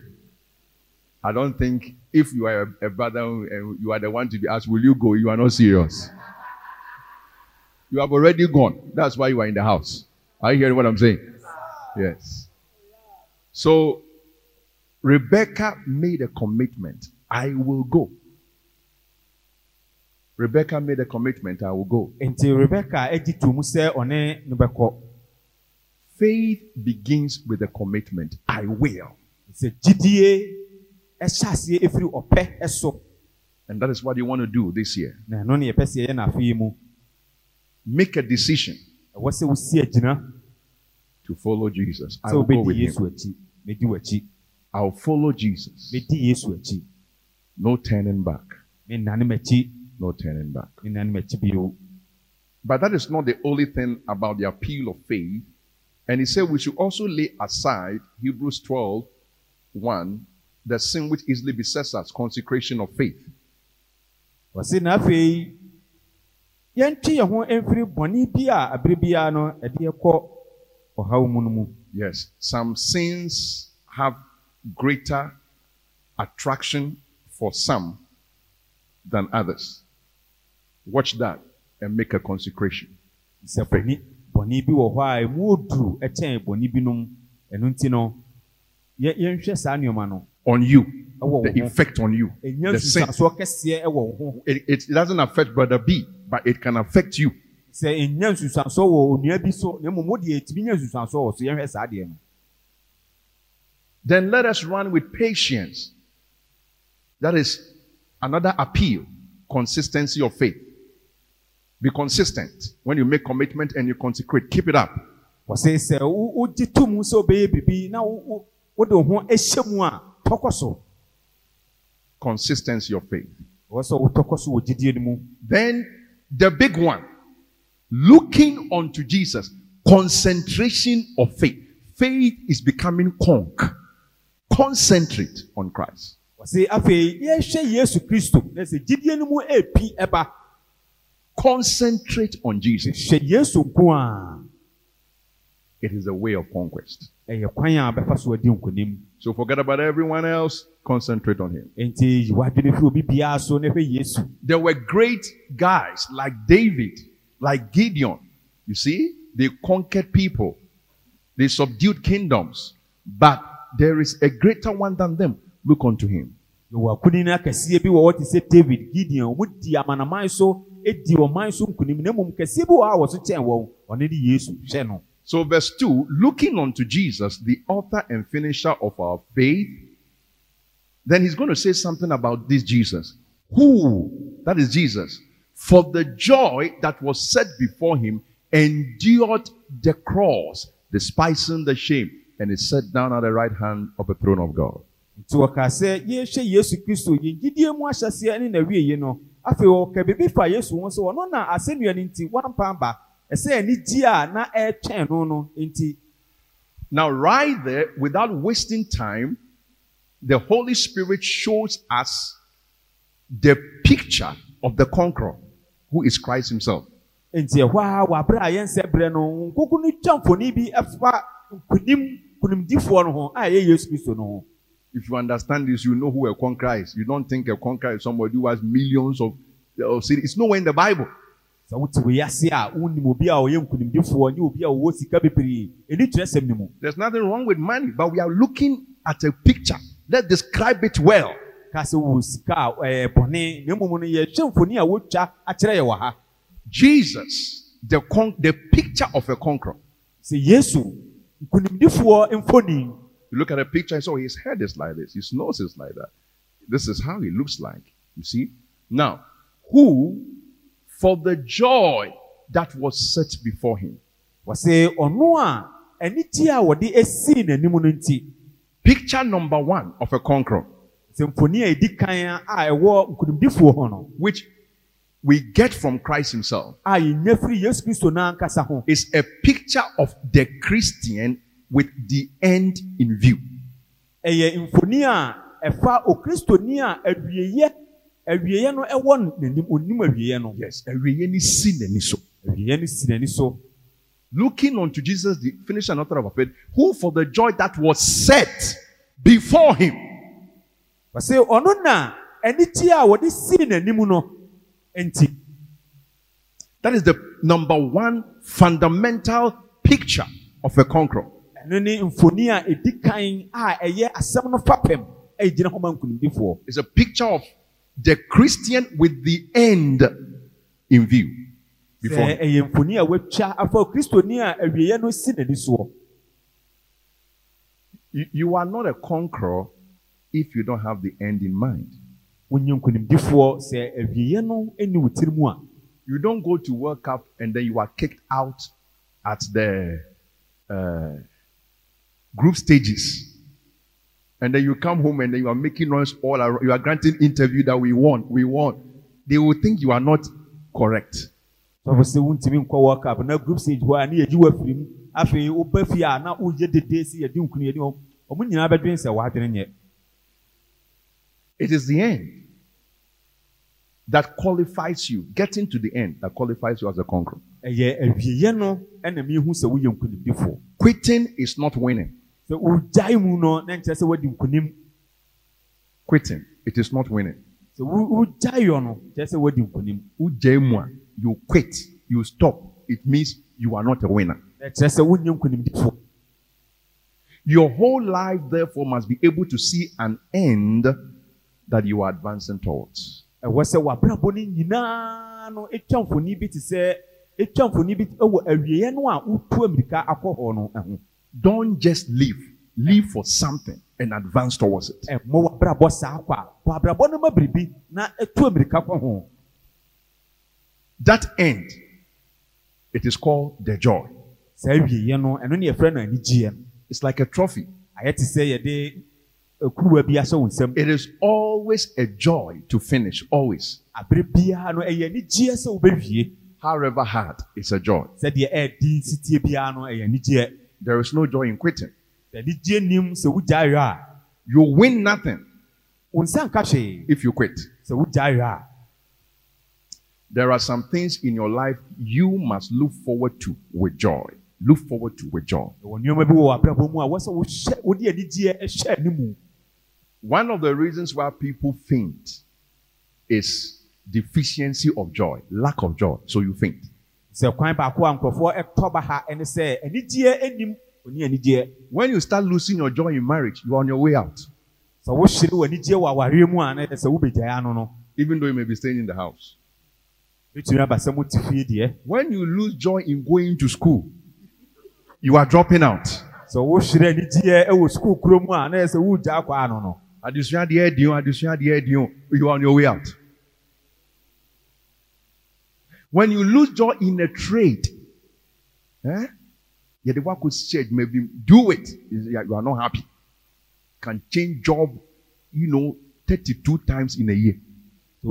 I don't think if you are a, a brother and you are the one to be asked, Will you go? You are not serious. You have already gone. That's why you are in the house. Are you hearing what I'm saying? Yes. So Rebecca made a commitment. I will go. Rebecca made a commitment. I will go. enti rebeka agyi to mu sɛ ɔne no bɛkɔ Faith begins with a commitment. I will. sɛ gyidie ɛhyɛ aseɛ ɛfiri ɔpɛ ɛso And that is what you want to do this year. na ɛno ne yɛpɛ sɛ yɛyɛ no afei mu Make a decision ɛwɔ sɛ wosi agyina to follow Jesus. I sɛ will go with yesu him. akyi mɛdi w'akyi I'll follow Jesus. mɛdi yesu akyi No turning back. mennane m'akyi No turning back. mennane m'akyi bio But that is not the only thing about the appeal of faith. And he said we should also lay aside Hebrews 12 1, the sin which easily besets us, consecration of faith. na afei yɛntwe yɛn ho mfiri bɔne bi a abere biara no ɛde yɛkɔ ɔhaw mu no mu Yes, some sins have greater attraction for some than others. Watch that and make a consecration. sɛ bɔne bɔne bi wɔ hɔ a emu oduru ɛkyɛn binom ɛno nti no yɛ yɛnhwɛ saa nneɛma no On you, the effect on you. The sin. nsusansoɔ kɛseɛ ɛwɔ wo ho It, it doesn't affect brother B, but it can affect you. sɛ wɔ onua bi so na mmom wodeɛ ɛtumi nya nsusansoɔ wɔ so yɛnhwɛ saa deɛ no Then let us run with patience. That is another appeal, consistency of faith. Be consistent when you make commitment and you consecrate. Keep it up. wɔsɛ sɛ wo- wogye to mu sɛ wobɛyɛ biribi na wo- wo- wode wo ho ahyɛ mu a tɔkɔ so Consistency of faith. ɛwɔ sɛ wotɔkɔ so wɔ gyidie no mu Then the big one, looking unto Jesus, concentration of faith. Faith is becoming conk. Concentrate on Christ. wɔsɛ afei yɛhwɛ yesu kristo na sɛ gyidie no mu epi ɛba Concentrate on Jesus. hwɛ yesu nko a It is a way of conquest. ɛyɛ kwan a bɛfa so adi nkonim So forget about everyone else. Concentrate on Him. enti yi w'adwene fi obi biara so na hwɛ yesu There were great guys like David, like Gideon. You see, they conquered people, they subdued kingdoms, but there is a greater one than them. Look unto him. Yɛwɔ akoni no akɛseɛ bi wɔ hɔ te sɛ david gideon wɔn di so ɔman so nkonim na mmom kɛseɛ bi wɔ a wɔ so kyɛn wɔn ɔno ne yesu hwɛ no So, verse 2 looking unto Jesus, the author and finisher of our faith, then he's going to say something about this Jesus. Who, that is Jesus, for the joy that was set before him, endured the cross, despising the shame, and is set down at the right hand of the throne of God. Nti wɔka sɛ yɛhwɛ yesu kristo yɛn gyidie mu ahyɛseɛ ne n'awieyi no afei ɔka biribi fa yesu ho sɛ ɔno na asɛnnua no nti aba. Ɛsɛ anigye a na ɛretwɛn no no nti. Now, right there, without wasting time, the Holy Spirit shows us the picture of the conqueror, who is Christ Himself. nti ɛhɔ a wabere a yɛnsɛ berɛ no nkoko no twa mfoni bi ɛfa nkonim nkonimdifoɔ no ho a ɛyɛ yesu kristo no ho If you understand this, you know who a conqueror is. You don't think a conqueror is somebody who has millions of, of cities. It's nowhere in the Bible. sɛ wote wei ase a wonim obi a ɔyɛ nkonimdifoɔ nye obi a ɔwɔ sika bebree ɛni kyerɛ sɛm no mu There's nothing wrong with money, but we are looking at a picture. Let's describe it well. ka sɛ wɔ sika a ɛyɛ bɔne na mmom no yɛhwɛ mfoni a wotwa akyerɛ yɛ wɔ ha Jesus, the con- the picture of a conqueror. Sɛ yesu nkonimdifoɔ mfoni You look at a picture, so oh, his head is like this, his nose is like that. This is how he looks like. You see? Now, who, for the joy that was set before him, wɔsɛ ɔno a anigye a wɔde asii n'anim no nti picture number one of a conqueror, sɛ mfoni a ɛdi kan a ɛwɔ nkonimdifoɔ ho no which we get from Christ himself, a yɛnya firi yesu kristo no ho is a picture of the Christian with the end in view. ɛyɛ mfoni a ɛfa okristoni a awieyɛ awieyɛ no ɛwɔ n'anim onim awieyɛ no Yes, a really sin and so. awieyɛ no si n'ani so Looking unto Jesus, the finisher and author of our faith, who for the joy that was set before him, wɔsɛ ɔno na anigye a wɔde sii n'anim no nti That is the number one fundamental picture of a conqueror. Ɛno ne mfoni a ɛdi kan a ɛyɛ asɛm no fapem ɛgyina hɔ ma nkonimdifoɔ It's a picture of the Christian with the end in view. Before sɛ ɛyɛ mfoni a wɔatwa afa kristoni a awieeɛ no si n'ani soɔ You, you are not a conqueror if you don't have the end in mind. no You don't go to World Cup and then you are kicked out at the uh, group stages. And then you come home and then you are making noise all around. You are granting interview that we want, we want. They will think you are not correct. sɔfo sɛ wontumi nkɔ world cup na group stage hɔ a ne yɛgye wafiri mu afei woba fie a na woyɛ dede si yɛde nkunu yɛde hɔ ɔmo nyinaa bɛdwen sɛ w'adwene nyɛ It is the end. that qualifies you, getting to the end that qualifies you as a conqueror. ɛyɛ awieeɛ no ɛna mehu sɛ woyɛ nkonimdifoɔ Quitting is not winning. Sɛ wogyae mu no na nkyerɛ sɛ woadi nkonim Quitting, it is not winning. sɛ wo- wogyaeɛ no kyerɛ sɛ woadi nkonim Ujemwa, You quit, you stop. It means you are not a winner. ɛkyerɛ sɛ wonyɛ nkonimdifoɔ Your whole life, therefore, must be able to see an end that you are advancing towards. ɛwɔ sɛ w'abrabɔ no nyinaa no atwa mfoni bi te sɛ atwa mfoni bi wɔ awieeɛ no a wotu amirika akɔ hɔ no ho Don't just live, live for something and advance towards it. ɛmmɔ w'abrabɔ saa kɔ a bɔ abrabɔ no ma biribi na atu amirika kɔ ho That end, it is called the joy. saa awieeɛ no ɛno ne yɛfrɛ no anigyeɛ no It's like a trophy. ayɛ te sɛ yɛde kuruwa bi ahyɛ wo nsam It is always a joy to finish, always. abere biara no ɛyɛ anigyeɛ sɛ wobɛwie However hard, it's a joy. There is no joy in quitting. sɛ anigyeɛ nim sɛ wogyaeɛ a You win nothing wo nsa nka hwee if you quit. sɛ wogyaeɛ a There are some things in your life you must look forward to with joy. Look forward to with joy. ɛwɔ nneɛma bi wɔ w'abrabɔ mu a wɔ sɛ wohyɛ wode anigyeɛ hyɛ animu One of the reasons why people faint is deficiency of joy, lack of joy. So you faint. Sɛ kwan baako a nkurɔfoɔ ɛtɔ ba ha ɛne sɛ anigyeɛ anim ɔni anigyeɛ When you start losing your joy in marriage, you are on your way out, sɛ wohyere w'anigyeɛ wɔ awareɛ mu a ɛsɛ sɛ wobɛgyae ano no even though you may be staying in the house. ɛtumi aba sɛ mote fie deɛ When you lose joy in going to school, you are dropping out. sɛ wohyere anigyeɛ ɛwɔ sukuu kuro mu a ɛsɛ sɛ wogyaa kɔ ano no Adesua deɛ adi o, adesua deɛ adi o, You are on your way out. When you lose joy in a trade, eh? Yeah, the work with church maybe do it. You are not happy. Can change job, you know, 32 times in a year. I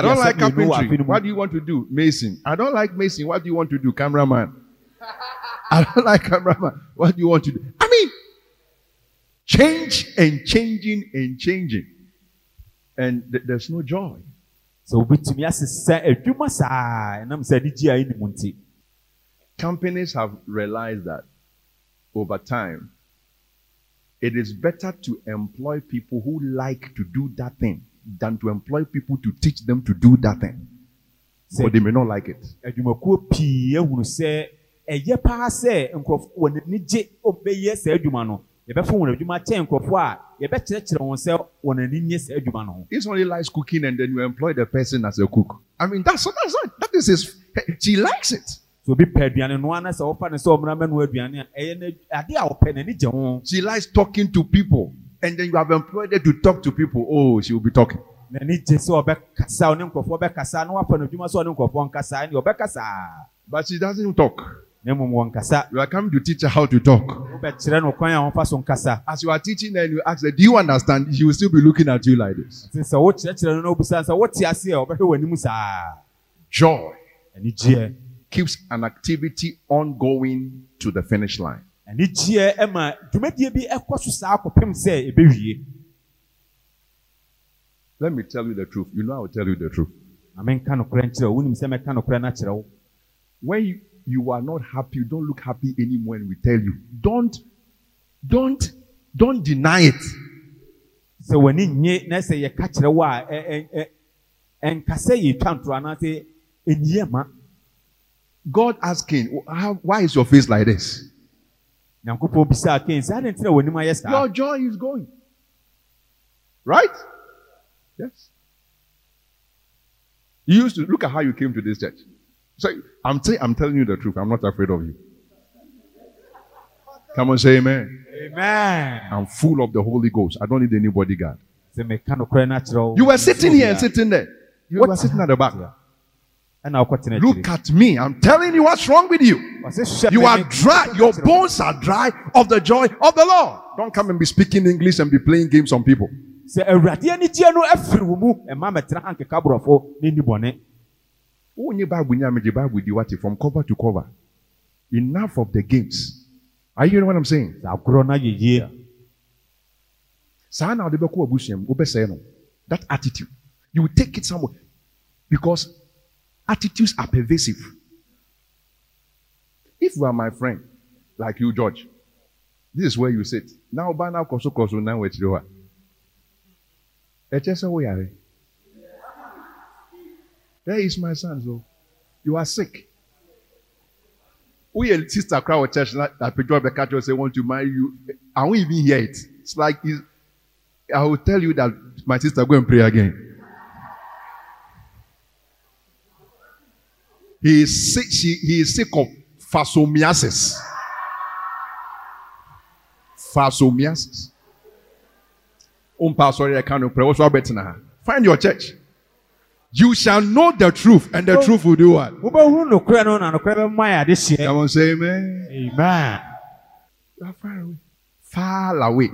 don't like carpentry. What do you want to do? Mason. I don't like mason. What do you want to do? Cameraman. *laughs* I don't like cameraman. What do you want to do? I mean, change and changing and changing. And th- there's no joy. Sɛ wobɛtumi asesa adwuma saa ɛnam sɛ anigye a ɛnim nti Companies have realized that over time, it is better to employ people who like to do that thing than to employ people to teach them to do that thing. But they may not like it. adwumakuo pii ahunu sɛ ɛyɛ paa sɛ nkurɔfoɔ wɔn ani gye ɔbɛyɛ saa adwuma no yɛbɛfa wɔn adwuma kyɛn nkurɔfoɔ a yɛbɛkyerɛkyerɛ wɔn sɛ wɔn ani nye saa adwuma no ho If somebody likes cooking and then you employ the person as a cook. I mean, that's that's not, that is his. She likes it. sɛ obi pɛ aduane noa na sɛ wɔfa ne sɛ ɔmmra mɛnoa aduane a ɛyɛ no ade a ɔpɛ n'ani gye ho She likes talking to people, and then you have employed her to talk to people. Oh, she will be talking. n'ani gye sɛ ɔbɛkasa ɔne nkurɔfoɔ bɛkasa na wafa no adwuma sɛ ɔne nkurɔfoɔ nkasa ɛne ɔbɛkasa But she doesn't talk. na mmom wɔnkasa You are coming to teach her how to talk. Wobɛkyerɛ no kwan a wɔmfa so nkasa As you are teaching her and you ask her, Do you understand? She will still be looking at you like this. nti sɛ wokyerɛkyerɛ no na wobisa sɛ wote ase a ɔbɛhwɛ w'anim saa Joy anigyeɛ keeps an activity ongoing to the finish line. anigyeɛ ɛma dwumadie bi ɛkɔ so saa kɔpem sɛ ɛbɛwie Let me tell you the truth. You know, I will tell you the truth. na menka nokorɛ nkyerɛ wo wonim sɛ mɛka nokorɛ no akyerɛ wo When you, you are not happy, you don't look happy anymore, and we tell you, don't, don't, don't deny it. sɛ w'ani nye na sɛ yɛka kyerɛ wo a ɛ- ɛ- ɛ- ɛnka sɛ yɛtwa ntoro anaasɛ ɛnyie ma God asking, "How- why is your face like this? nyankopɔn bisaa kain sɛ ade ntina w'anim ayɛ saa Your joy is going. Right? Yes. You used to look at how you came to this church. So I'm, t- I'm telling you the truth. I'm not afraid of you. Come on, say amen. amen I'm full of the Holy Ghost. I don't need any bodyguard. sɛ meka nokorɛ no akyerɛ wo You were sitting here and sitting there. You were What? sitting at the back. Look at me. I'm telling you what's wrong with you. You are dry. Your bones are dry of the joy of the Lord. Don't come and be speaking English and be playing games on people. Wonye Bible nya meje Bible di what from cover to cover. Enough of the games. Are you hearing what I'm saying? sɛ agorɔ no ayɛ yie a Saa na ɔde bɛkɔ abusua mu, wobɛsɛe no. That attitude. You take it somewhere. Because attitudes are pervasive. If you are my friend, like you, George, this is where you sit. Now, by now, koso koso now it's you. There is my son, so you are sick. We a sister crowd church that Pedro Bekacho say want to marry you. I won't even hear it. It's like it's, I will tell you that my sister go and pray again. He is sick. She, he is sick of phasomiasis. Phasomiasis. Um, pastor, I can't pray. What's now? Find your church. You shall know the truth, and the truth will do what? Come on, say amen. Amen. You are far away. Far away.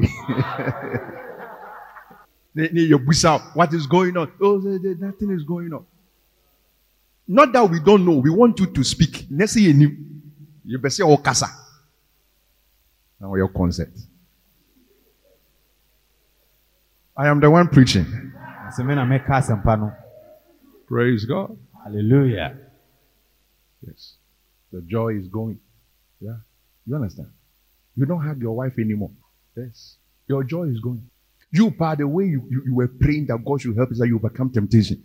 *laughs* your What is going on? Oh, nothing is going on. Not that we don't know. We want you to speak. You. You better say Okasa. Now your concept. I am the one preaching. Praise God. Hallelujah. Yes. The joy is going. Yeah. You understand? You don't have your wife anymore. Yes. Your joy is going. You, by the way, you, you, you were praying that God should help you that you overcome temptation.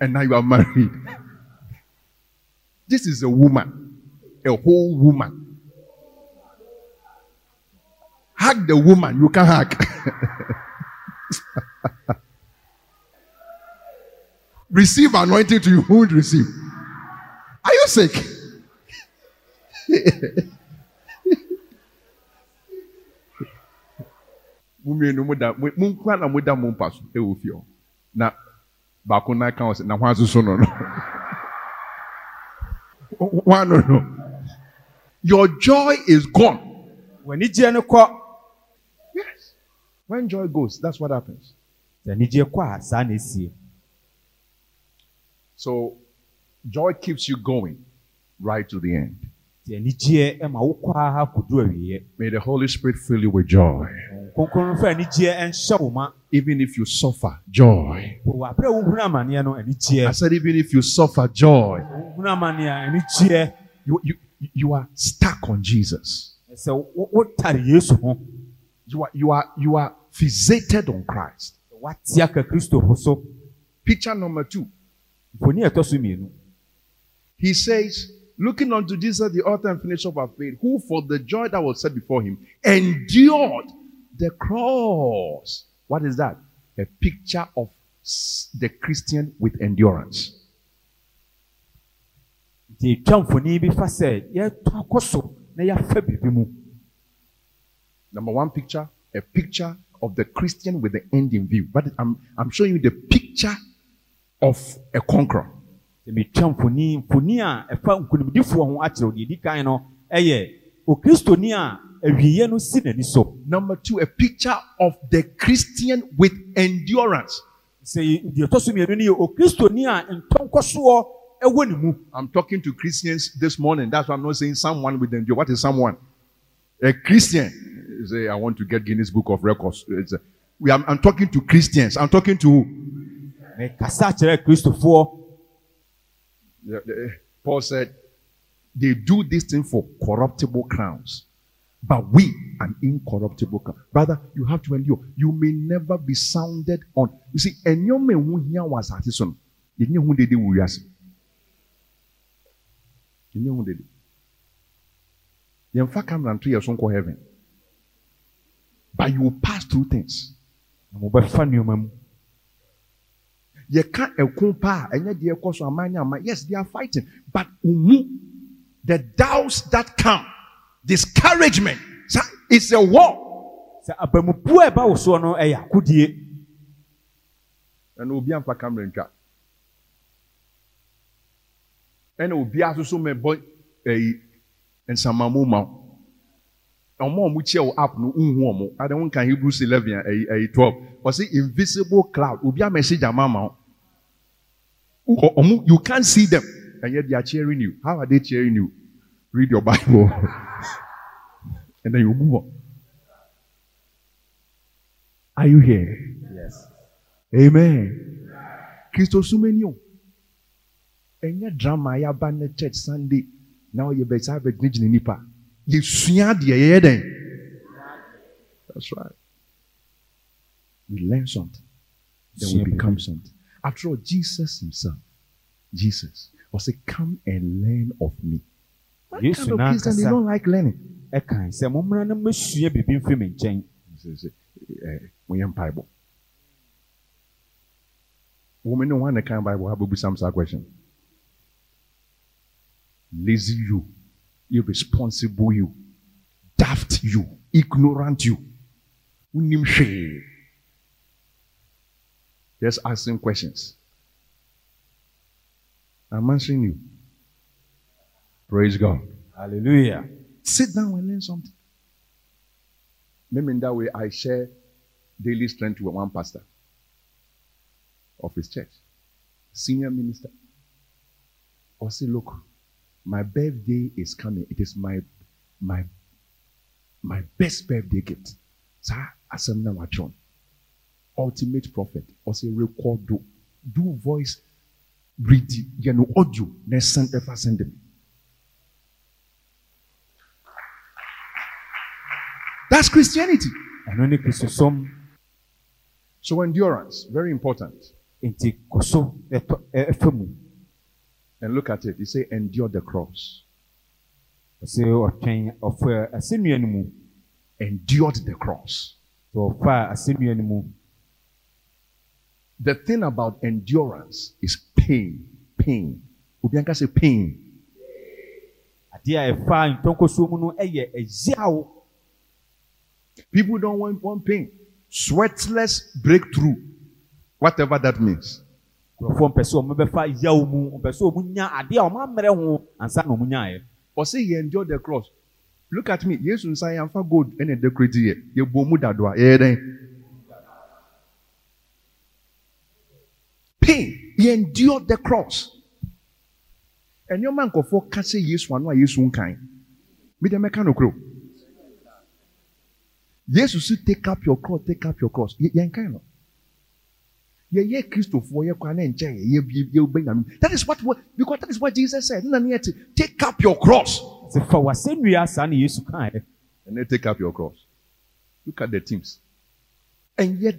And now you are *laughs* married. this is a woman, a whole woman. Hug the woman, you can hug. *laughs* receive anointing to you, who would receive? Are you sick? mumienu mu da mu nkwa na mu da mu mpa so ɛwɔ fie hɔ na baako nan ka ɔsɛ na hwan soso no no *laughs* hwan no no your joy is gone. w'ani gye no kɔ. yes when joy goes that's what happens. sɛ anigye kɔ a saa na esie. So joy keeps you going right to the end. May the Holy Spirit fill you with joy. Even if you suffer, joy. I said, even if you suffer, joy. You, you, you are stuck on Jesus. You are, you are, you are fixated on Christ. Picture number two. He says, looking unto Jesus, the author and finisher of our faith, who for the joy that was set before him endured the cross. What is that? A picture of the Christian with endurance. Number one picture, a picture of the Christian with the end in view. But I'm, I'm showing you the picture of a conqueror. metwa mfoni mfoni a ɛfa nkonimdifoɔ ho akyerɛw deɛ edi kan no ɛyɛ okristoni a awieɛ no si n'ani so. number two a picture of the christian with endurance. sɛ deɛ ɛtɔ so mmienu no yɛ okristoni a ntɔnkɔsoɔ ɛwɔ ne mu. i'm talking to christians this morning that's why i'm not saying someone with endurance what is someone a christian say i want to get guinness book of records a, we, I'm, I'm talking to christians i'm talking to mekasa. Paul said, they do this thing for corruptible crowns, but we an incorruptible crown. Brother, you have to endure. You may never be sounded on. You see, at his son. You know who they did with us. You know who they did. You fact come and to your son heaven. But you will pass through things yɛka ɛko pa a ɛnyɛ deɛ ɛkɔ so aman ne aman yes they are fighting but umu the doubts that come discouragement it's a war. sɛ abamubu a ɛba wo soɔ no ɛyɛ akodie. ɛna obi amfa kamara ntwa ɛna obi asoso mɛbɔ ɛyi nsamamu ma wo ɔmo a ɔmo kyia wo app no nhu ɔmo adi wɔn kan hebrews eleven ɛyi ɛyi twelve. Ɔsi invisible cloud obi a message ama ma wo ɔmo you can't see them. And yet they are cheering you. How are they cheering you? Read your bible. *laughs* And then you move on. Are you here? Yes. Amen. Kristosumani o. Ɛnyɛ drama a yɛaba ne church sunday na ɔyɛ bɛ saa bɛgyinagyina nipa yɛsua deɛ yɛyɛ dɛn that's right. We learn something. Then we become something. After all jesus himself jesus was say come and learn of me. What Yesu kind of christian they don't like learning? Ɛkan sɛ mommra na mɛsua biribi mfiri me nkyɛn woyɛ mpaebɔ woman no one that can bible. Have be some question? Lazy you irresponsible you. Daft you. Ignorant you. Wonim hwee just asking questions. I'm answering you. Praise god. Hallelujah. Sit down and learn something. Maybe in that way, I share daily strength with one pastor of his church, senior minister. Or say, look, my birthday is coming. It is my my my best birthday gift. Sir, asem na watchon. Ultimate prophet. Say record do do voice read you know audio. Next send ever send them. That's Christianity. ɛno ne kristosom So endurance, very important. nti kɔ so ɛtɔ- mu And look at it. He say endure the cross. ɔsɛ ɔtwɛn ɔfa asɛnnua no mu Endured the cross. sɛ ɔfa asɛnnua no mu The thing about endurance is pain. Pain. Obianka say pain. adeɛ a ɛfa ntɔnkɔsoɔ mu no ɛyɛ ɛyaw People don't want, want pain. Sweatless breakthrough. Whatever that means nkurɔfoɔ mpɛ sɛ wɔn bɛfa yaw mu mpɛ sɛ wɔn nya adeɛ a wɔn amɛrɛ ho ansa na wɔn nya yɛ. ɔsi yɛ endure the cross. Look at me yesu nsa yɛ anfa gold ɛna decorate yɛ. Yɛ bɔ mu dadoa yɛ yɛ dɛn. pain. Yɛ endure the cross. Ɛnneɛma nkurɔfoɔ kasa yesu ano a yesu nkan bi dɛm ɛka no kuro. Yesu si take up your cross take up your cross. Yɛn kan no. That is what, because that is what Jesus said. Nna near to Take up your cross. sɛ fa w'asɛnnua saa na yesu kaeɛ and then take up your cross. Look at the teams. And yet,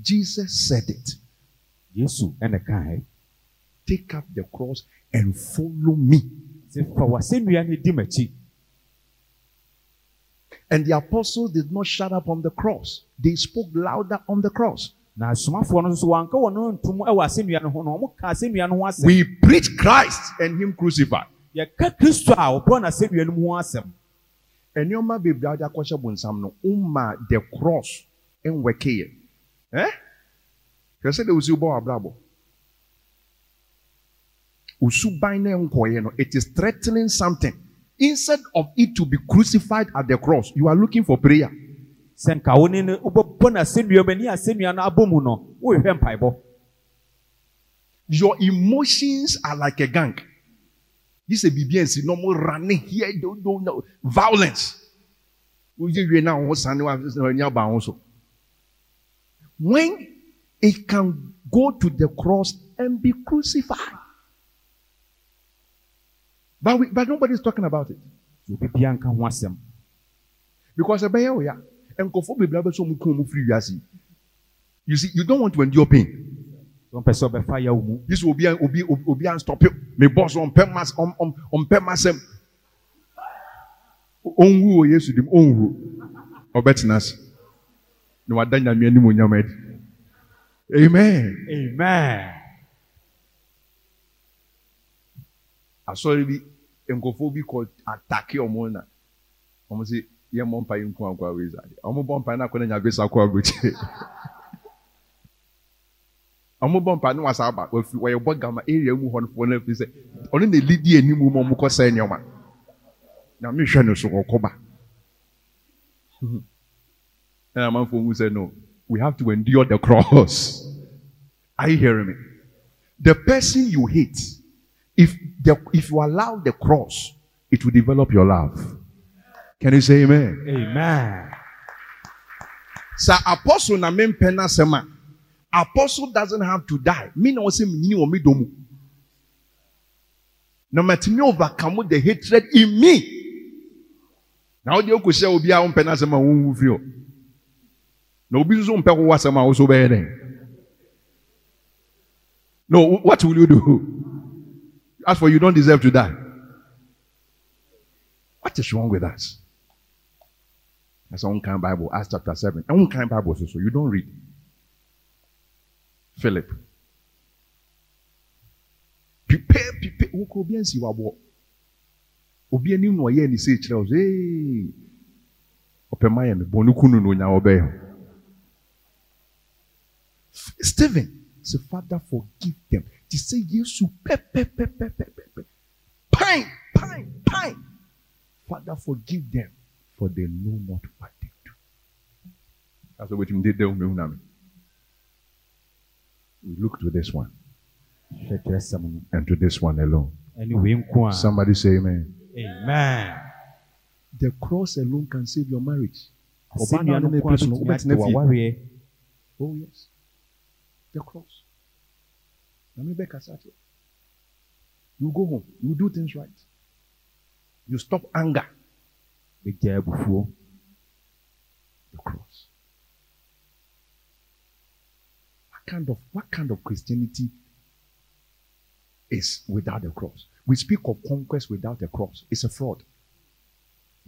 Jesus said it yesu ɛna kaeɛ take up the cross and follow me. sɛ fa w'asɛnnua no di m'akyi And the apostles did not shut up on the cross, they spoke louder on the cross. Na asomafoɔ no nso wɔanka wɔn no ntom wɔ asɛnnua no ho na wɔn ka asɛnnua no ho asɛm We preach Christ and Him crucified. yɛka kristo a wɔbɔ n'asɛnnua no mu ho asɛm your man baby brother question bonsam no umma the cross and weke. Eh? Hwɛ sɛ de usi bɔ abrabɔ. Usuban na nkɔyɛ no it is threatening something. Instead of it to be crucified at the cross, you are looking for prayer. Sɛ nka wo ne no wobɛbɔ n'asɛnnua mu ani asɛnnua no abɔ mu no wohwehwɛ mpaebɔ Your emotions are like a gang. This is a BBNC, normal running here, don't, don't know. Violence. Woyɛ wie na ho sane wa- w'ani aba wo so. When it can go to the cross and be crucified. But, we, but nobody is talking about it. obi bia nka ho asɛm Because ɛbɛyɛ wo ya nkɔfo bebree abɛsɛ mu kɔn ɔmo firi wiase you see you don't want to endure pain. wọn pɛ sɛ ɔbɛ fa yawu mu. yi sɛ obi obi obi an stop mi bɔs ɔmpɛ mas ɔmpɛ masɛm ɔnwu wɔ yesu dim ɔnwu ɔbɛtena ase na wada nyamea ni mu nyama adi amen. amen. asɔre bi nkɔfo bi kɔ atake ɔmo na ɔmo si. Yɛ mmɔ mpa yi nko akɔ awo ezi ade. Ɔmo bɔ mpa na akɔ na nya gbesa akɔ aburokyi. Ɔmo *laughs* bɔ mpa na wasa aba wafi wɔyɛ bɔ gama area mu hɔ no fo fi sɛ ɔno na elidi anim mu ɔmo kɔ sɛ nneɛma. Na mi hwɛ no so ɔkɔ ba. *laughs* And amanfo who said no, we have to endure the cross. *laughs* Are you hearing me? The person you hate, if the, if you allow the cross, it will develop your love. Can you say amen? amen Sa apostle na n'asɛm a Apostle doesn't have to die. Me no say me or me domu. No matter me overcome the hatred in me. The oku say obi a umpe na sema won fio. Na obi so umpe ko wasema wo so den. No, what will you do? As for you don't deserve to die. What is wrong with us? That's one kind Bible, Acts chapter 7. And one kind Bible, so, so you don't read. Philip. Prepare, prepare. Obi anim na ɔyɛ ne sei kyerɛ wo sɛ ɔpɛ ma yɛ me bɔne kunu no onya wɔbɛyɛ Stephen say father forgive them. Ti sɛ Yesu pɛpɛpɛpɛpɛpɛ pine pine pine. Father forgive them. For they know not what they do. That's what we did there. We look to this one and to this one alone. Somebody say amen. Amen. The cross alone can save your marriage. Asɛnnua no nko ara bɛtumi agye w'awareɛ. Oh, yes. The cross. Let me back us at it. You go home. You do things right. You stop anger. Bɛgya abufuo. The cross. What kind of what kind of Christianity is without the cross? We speak of conquest without the cross. It's a fraud.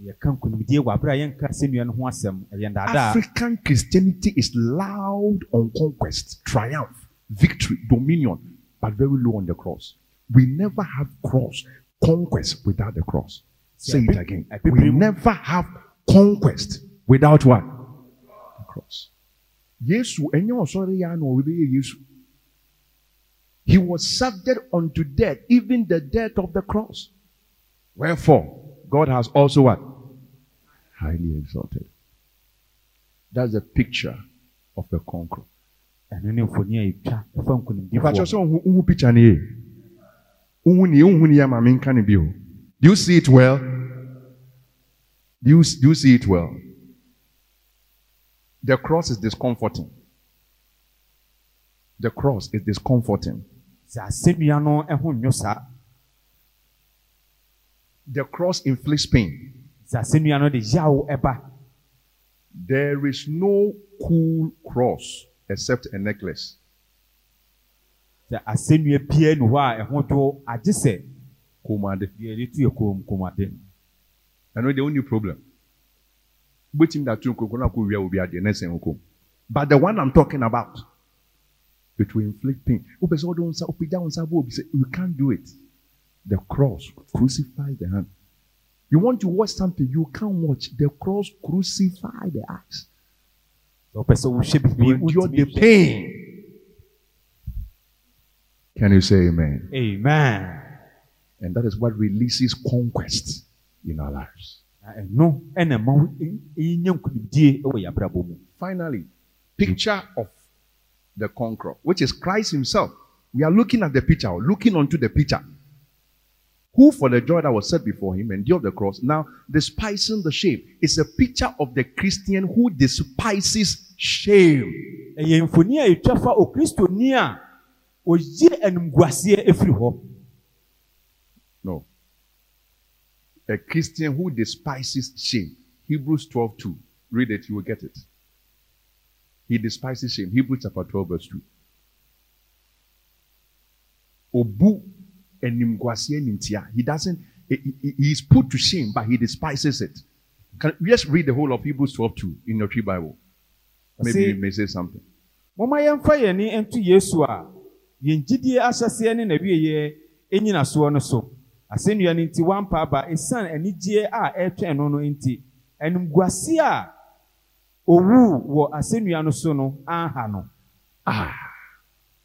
Yɛka nkonimdie wɔ abere a yɛnka asɛnnua no ho asɛm ɛyɛ ndaadaa. African Christianity is loud on conquest, triumph, victory, dominion, but very low on the cross. We never have cross conquest without the cross. Say it again. We never have conquest without what? The cross. Yesu, enye osori ya na Yesu. He was subject unto death, even the death of the cross. Wherefore, God has also what? Highly exalted. That's a picture of the conqueror. Ɛno ne mfoni a yɛtwa ɛfa Ìfàtsọ nkonimdifoɔ. sọ ohun ohun picture ni yẹ. Ohun ni ohun ni yẹ maame nka ni bi o. Do you see it well? Do you, do you see it well? The cross is discomforting. The cross is discomforting. Sɛ asɛnnua no ho nnwo saa. The cross inflicts pain. Sɛ asɛnnua no de yaw ɛba. There is no cool cross except a necklace. Sɛ asɛnnua pie ni hɔ a ɛho dwo agye sɛ Komade. deɛ yɛde tu yɛ kɔn kɔnmuade. I know the only problem. Waiting that you could not will be at the next home. But the one I'm talking about, it will inflict pain. Ope sɛ ɔde wo nsa- opagya wo nsa abɔ obi sɛ, You can't do it. The cross crucifies the hand. You want to watch something, you can't watch. The cross crucify the eyes. Wopɛ sɛ wohwɛ bibi endure the pain. Can you say amen? Amen. And that is what releases conquest in our lives. Na ɛno ɛna ma wo- ɛ- ɛnya nkonimdie wɔ yɛ abrabɔ mu. Finally, picture of the conqueror, which is Christ Himself. We are looking at the picture, looking onto the picture. Who, for the joy that was set before him, endured the cross, now despising the shame. It's a picture of the Christian who despises shame. ɛyɛ mfoni a etwa fa okristoni a oyi animguaseɛ efiri hɔ No. A Christian who despises shame. Hebrews 12 2. Read it, you will get it. He despises shame. Hebrews chapter 12, verse 2. Obu. He doesn't, he, he- he is put to shame, but he despises it. Can we just read the whole of Hebrews 12 2 in your Twi Bible? Maybe See- you may say something. mɔmɔ yɛmfa yɛn ani nto yesu a yɛn gyidie ahyɛseɛ ne n'awieɛ no so asɛnnua no nti wampa aba esan anigyeɛ a ɛretwɛn no no nti animguaseɛ a owu wɔ asɛnnua no so no aha no.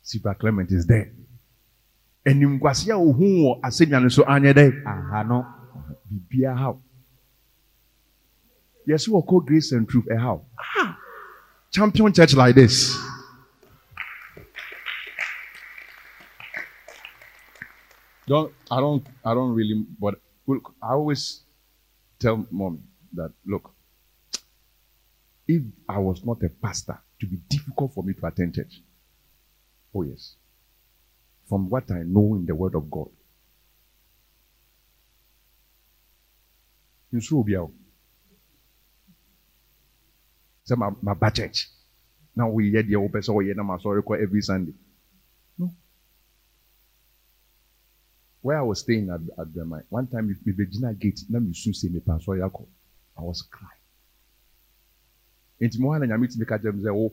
Siba Clement is there. Enimguasie a ohu wɔ asennwa no so anyɛ dɛ. Aha no. Biribiara haw. Yɛsɛ wɔkɔ grace and truth ɛhaw. Ah, champion church like this don't i don't i don't really but look, i always tell mom that look if i was not a pastor it would be difficult for me to attend church Oh, yes. From what I know in the Word of God. Nsoro obi a o. Sɛ ma ma ba church na woyɛ deɛ wopɛ sɛ wɔyɛ na ma sɔre kɔ every Sunday. where I was staying at, at the mine, one time, the Virginia gate, Let me soon see me pa so yakọ. I was crying. Nti mo hana nyame ti me ka jem se wo,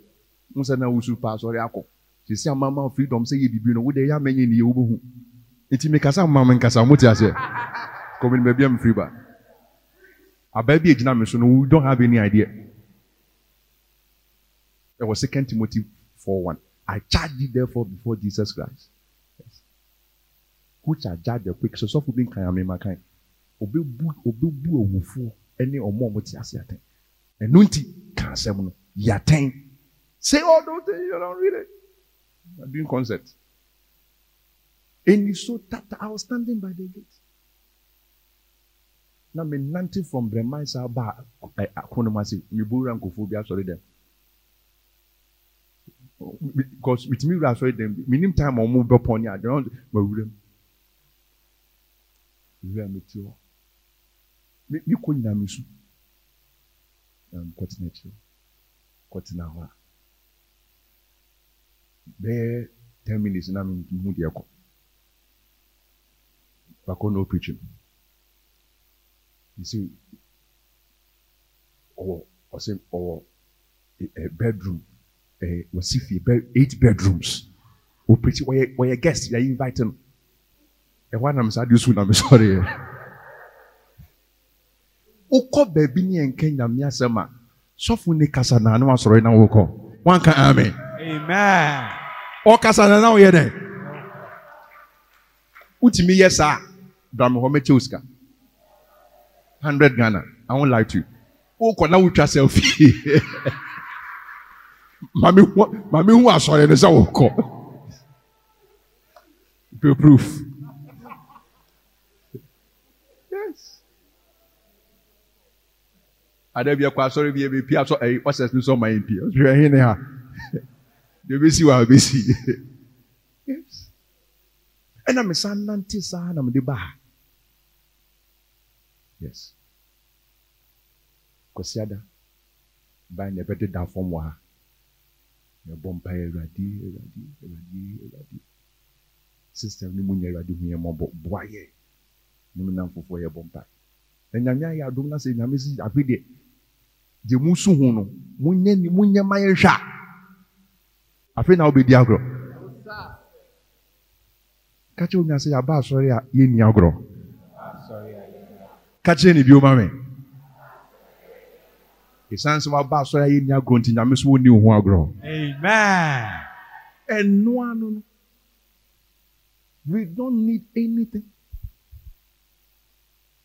mo se oh. na wo su pa so yakọ. She said, mama freedom say you bibi no, wo de ya menye ni ye wo behu. Me kasa mama me kasa mo ti ase. Ko me be am free But, Aba bi egyina me so we don't have any idea. It was Second Timothy 4:1. I charge you therefore before Jesus Christ Are judged the quick. So for being kind of kind. Obebu obebu owufoɔ ne ɔmo ɔmo te ase atɛn. Ɛno nti ka asɛm no yɛatɛn. Say all those things you don't read it. I'm doing concert. And so that I was standing by the gate. Na me nante from Bremai saa ba akono mu ase me bowura nkɔfoɔ bi asɔre dɛm. because with me wura asɔre dɛm bi minim time a wɔn bɛ pɔn ne adi ɔn ma wura wura mi ti hɔ mi kɔ nyina mi su na mi kɔtena akyire kɔtena hɔ a bɛyɛ ten minutes na mi mu deɛ kɔ bakɔ no preaching. You see ɔwɔ ɔsɛ ɔwɔ ɛ bedroom uh, wɔsi fie bɛ eight bedrooms. Opirikyi wɔyɛ wɔyɛ guest yɛ invite no ɛhɔ anam saa de su na mi sɔre yɛ wokɔ baabi ne yɛn kɛ nyame asɛm a sɔfo ne kasa na anam asɔre na wokɔ wanka amen. Amen. ɔkasa na na woyɛ dɛ wotumi yɛ saa brame hɔ mɛkyɛ wo sika hundred ghana. I won't lie to you. Wokɔ na wotwa selfie. Maame hu asɔre no sɛ wokɔ proof yes ada bi ɛkɔ asɔre bi ebi pia sɔ ɛyi ɔsɛs ni sɔ ɔma yɛn pia ɔsɛ ɛhin ne ha? *laughs* De ebesi wa ebesi yes *laughs* ɛna mi san nante saa na mi de ba ha. Yes. Kwasi ada. Ban na ɛbɛde da fam wɔ ha. Yɛbɔ mpa yɛ awurade awurade awurade awurade. System no mu nyɛ awurade hu yɛ mmɔbɔ boa yɛ. Ne mu nam fofoɔ yɛbɔ mpa. Na nyame ayɛ adom na sɛ nyame si afe deɛ deɛ mu su ho no monyɛ ni monyɛ ma yɛ hwɛ a afe na wobɛdi agorɔ. Ka kyerɛ onya sɛ yɛaba asɔre a yɛnni agorɔ. Ka kyerɛ ne bio ma me. Ɛsiane sɛ waba asɔre a yɛnni agorɔ nti nyame so wonni wo ho agorɔ. Amen. ɛnoa no no we don't need anything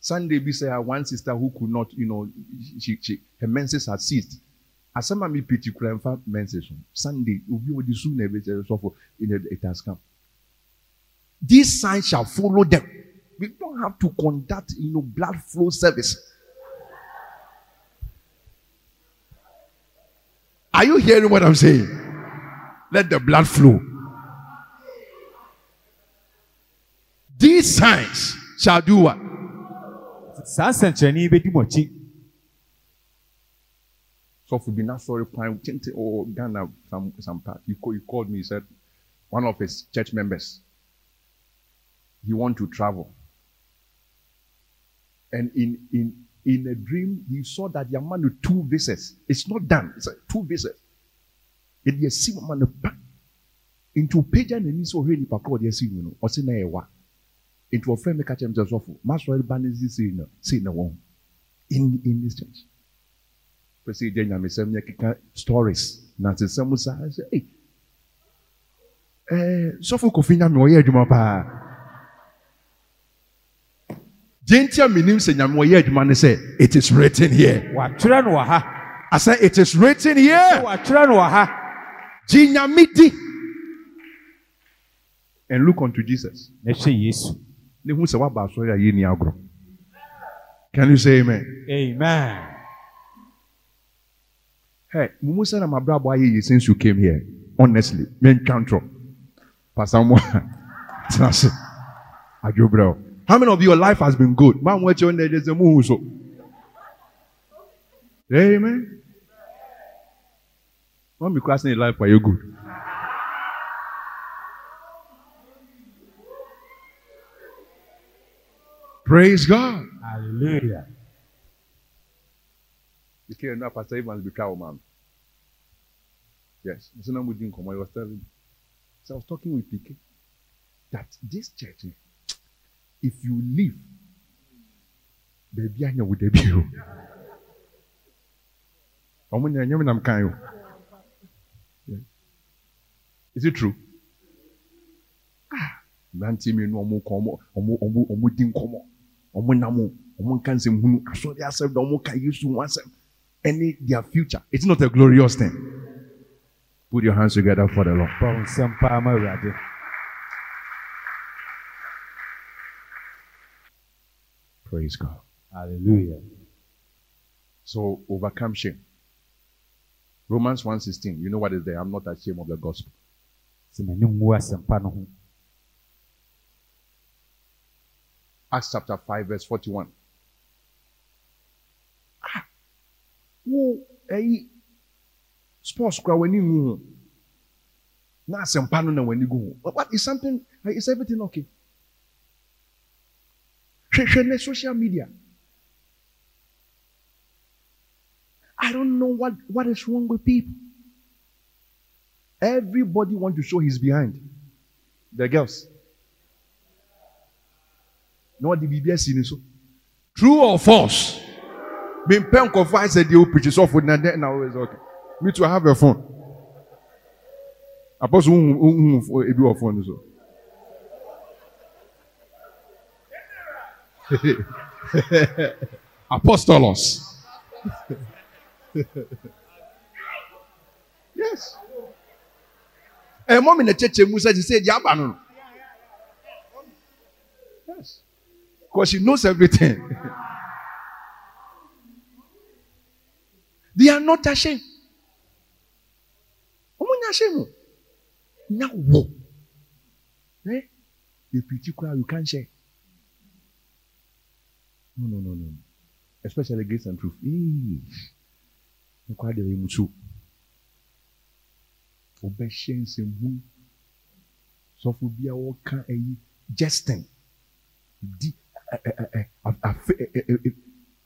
sunday bi sɛ one sister who could not you know she, she, her menses had ceased. Asɛm a mepiti kura mfa menses ho sunday obi a ɔde su na ɛbɛkyɛ sɔfo it has come. These signs shall follow them. We don't have to conduct you know blood flow service. Are you hearing what i'm saying? Let the blood flow. These signs shall do what Saa nsɛnkyerɛnne yi bɛdi mo akyi. sɔfo bi n'asɔre kwan tente or oh, ghana some some part he, call, he called me he said one of his church members he want to travel. And in in in a dream he saw that the man with two visas it's not done it's like two visas. Yɛde asi mama no pa nti opagya n'ani sɛ ɔhwɛ nipa korɔ ɔde asi mu no ɔse na ɛyɛ wa nti ɔfrɛ me ka kyerɛ me sɛ sɔfo masɔre ba no si sei na sei na wɔn in in this church. Pɛ sɛ gya nyamesɛm nyɛ keka stories. Nansesɛm saa sɛ ei ɛɛ sɔfo kofi nyame ɔyɛ adwuma paa gye nti a menim sɛ nyame ɔyɛ adwuma ne sɛ it is written here. Wɔatwerɛ no wɔ ha. I said it is written here. Wɔatwerɛ no wɔ ha. gye nyame di and look unto Jesus. Na hwɛ Yesu. Ne hu sɛ waba asɔre a yɛnni agorɔ can you say amen Amen. Hey, mumu sɛ na mabrabɔ ayɛ yie since you came here honestly mentwa ntorɔ Pastor Mo. That's it. Adwo bro. How many of your life has been good? Man, what you there? There's a move so. Amen. One because in life for you good. Praise God. hallelujah You can't know Pastor Evans be cow man. Yes. So now we didn't come. I was telling. So I was talking with PK that this church, if you leave, baby, I know with the view. Is it true? Ah, mmeranteɛ mmienu a wɔkɔ ɔmo ɔmo ɔmo ɔmo di nkɔmɔ ɔmo nam ɔmo nka nsɛm hunu. Asɔre asɛm da ɔmo ka yesu ho asɛm. Ɛne their future. It's not a glorious thing. Put your hands together for the lord. Bɔ nsɛm paa awurade. Praise god. Hallelujah. So overcome shame. Romans 1.16 you know what is there? I'm not ashamed of the gospel sɛ m'ani ngu asɛmpa no ho acts chapter 5 verse 41 ah wo ɛyi sports kora w'ani ngu ho na asɛmpa no na w'ani gu ho what is something is everything okay hwehwɛ ne social media I don't know what, what is wrong with people. Everybody want to show his behind. The girls. Na ɔde biribi asi ne so. True or false? Mempɛ nkɔfo ayɛ sɛ deɛ wopirikyi sɔfo na dɛ na wɔyɛ sɛ okay. Me too I have a phone. Apɔso wohu wohu ebi wɔ phone so. *laughs* Apostolos. Yes. Ɛmɔ mi na kyekye mu sɛ sɛ ɛdi aba no no Because she knows everything. *laughs* they are not ashamed. Ọmọ nyà ṣe mu. Nyà wọ̀. Ẹ èpìtì you can't share. No no no no. Especially grace and truth. Nkwa adịghị m nso. Ọbẹ̀hyẹ nsẹ̀mú. Sọfọ bi a wọ́ka ẹ̀yí Justin. Di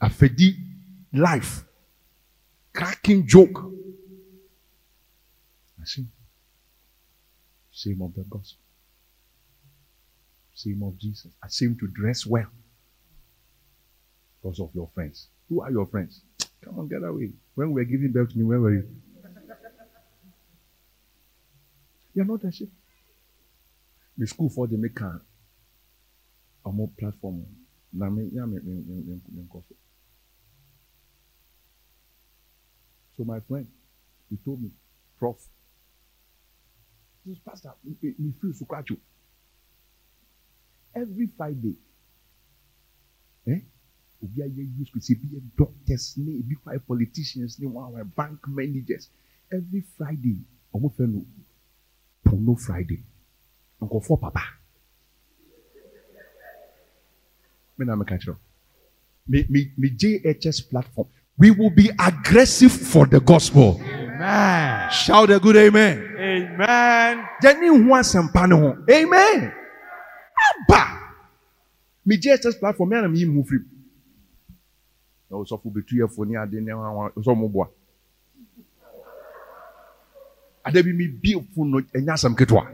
afɛdi life. Cracking joke. Shame shame of the gospel. Shame of jesus. Shame to dress well. Because of your friends. Who are your friends? Come on get away. When we were giving birth to me where were you? You're not ashamed the school for the make ɔmo platform. Na me ya me me me me nkɔ so so my friend he told me prof this pastor me me feel so scratch o every friday eh obi ayɛ use ko si ebi yɛ doctors ne ebi kɔ ayɛ politicians ne wɔn awɔ bank managers. Every friday ɔmo fɛ no pono friday. Nkɔfɔ papa. me JHS platform. We will be aggressive for the gospel. Amen. Shout a good amen. Amen. Jenny wants some panel. Amen. Abba. Me JHS platform. Me and move free. So for between your phone and then so mo boa. Ade bi me bi fun no enya sam ketwa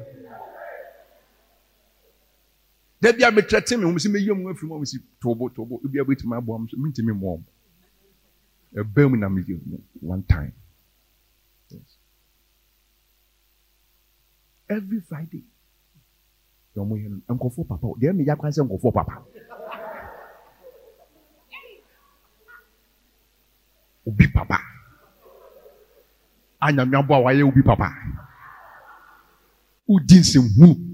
dabi a metrɛ te me. Ho sɛ mɛyɛ mu afiri mu a mesi tobo tobo. Ebi a bɛtumi aboa m so mentumi mmoa m ɛbɛn mu na meyɛ mu one time. Yes. every friday na ɔmo yɛ no papa. O deɛ meyɛ akwan sɛ nkɔfoɔ papa. Obi papa. Anyame aboa wayɛ obi papa? Wodi nsɛmhunu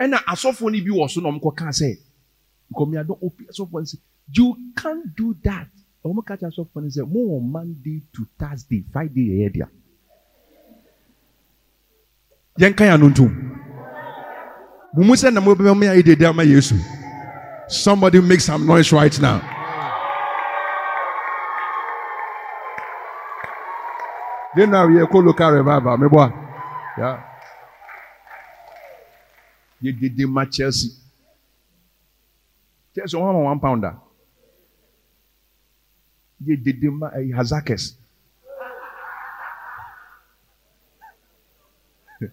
ɛna asɔfoɔ no bi wɔ so na ɔmo kɔka sɛ nkɔmiadɔ opi asɔfoɔ no sɛ you can't do that. Ɔmo ka kyerɛ asɔfoɔ no sɛ mo wɔ monday to thursday friday yɛ yɛ dea. Yɛnka yɛ ano ntom. Mumu sɛ na mobɛma yɛ dede ama yesu. Somebody make some noise right now. Then now we call local revival. Yeah. The match Chelsea. Chelsea one one pounder. You did the ma uh, Hazakes. *laughs*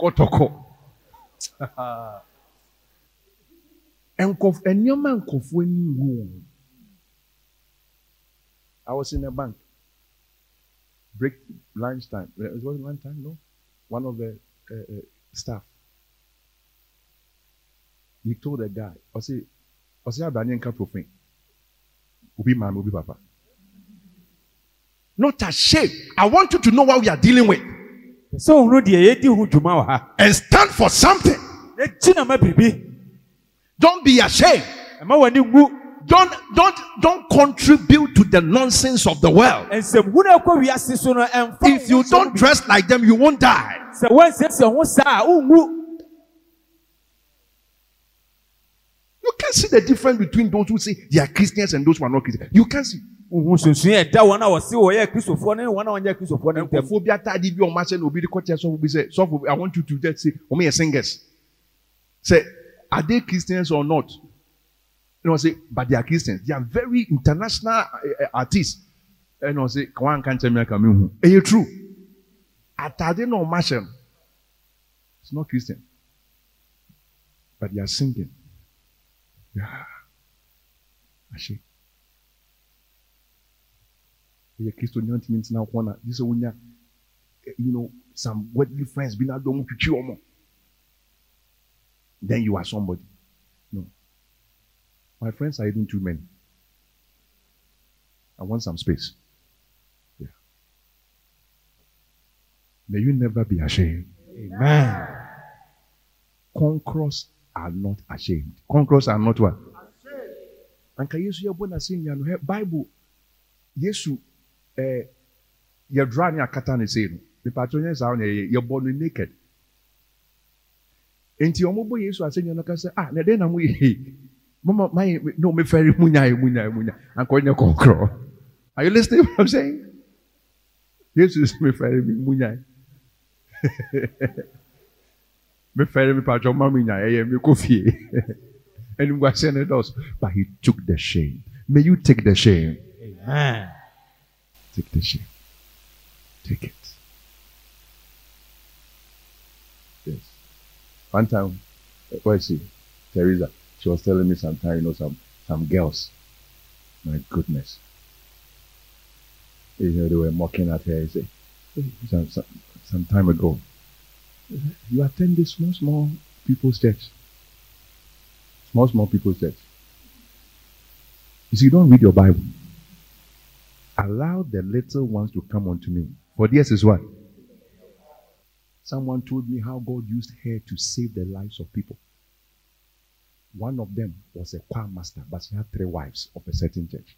Kotoko. *laughs* Nkɔf nneɛma nkɔfoɔ ani wu wɔn. I was in a bank. Break lunchtime. Uh, It was lunchtime, no? One of the uh, uh, staff. He told the guy, I say, I say, Abanye nka profane. Ubi man, ubi papa. Not ashamed. I want you to know what we are dealing with sɛ ohunu deɛ yɛdi ho dwuma wɔ ha and stand for something. yɛgyi na ma biribi Don't be ashamed. ɛma w'ani ngu Don't don't don't contribute to the nonsense of the world. nsɛmhunu a ɛkɔ wiase so no ɛmfa If you don't dress like them, you won't die. sɛ woansiesie ho saa a wonwu You can see the difference between those who say they are Christians and those who are not Christians. You can see. wohu sunsun ɛda wɔn a wɔse wɔyɛ kristofoɔ ne wɔn a wɔnyɛ kristofoɔ no ntam Nkurɔfoɔ bi ataade bi wɔn ahyɛ na obi de kɔkyɛ sɔfo bi sɛ sɔfo I want you to just say wɔn yɛ singers. Say are they Christians or not? You know say but they are Christians. They are very international uh, artists. And I say kawan kan kyɛn mi aka mi hu. Ɛyɛ true. Ataade na wɔn ahyɛ no. It's not Christian. But they are singing. Yeah. Ahyɛ. ɛyɛ kristo nyɛ ntumi ntena hɔ na gye sɛ wonya you know some worldly friends bi na dɔm twitwi wɔn then you are somebody. No. My friends are even too many i want some space. Yeah. May you never be ashamed. Amen. Conquerors are not ashamed. Conquerors are not what anka yesu yɛbɔ n'ase nya no bible yesu ɛɛ yɛdura ne akata ne se no mipatro nyɛ saa yɛ yɛbɔ no naked. Nti wɔn bɔ yesu ase nya no kasa ah na ɛdɛn na mo yɛ mama mayɛ no me fɛre mu nya mu nya mu nya anka ɔnyɛ kɔnkorɔ are you listening to what i'm saying? Yesu me fɛre mu nya me fɛre mi patro ma mi nya ɛyɛ mi kɔ fie ɛnum guase ne dɔs but he took the shame may you take the shame. amen Take the shame. Take it. Yes. One time, what is she? Teresa. She was telling me sometime, you know, some some girls. My goodness. You know, they were mocking at her. Say, "Hey, some, some, some time ago, you attend this small, small people's church. Small, small people's church. You see, you don't read your Bible allow the little ones to come unto me. For this is what? Someone told me how God used her to save the lives of people. One of them was a choir master, but she had three wives of a certain church.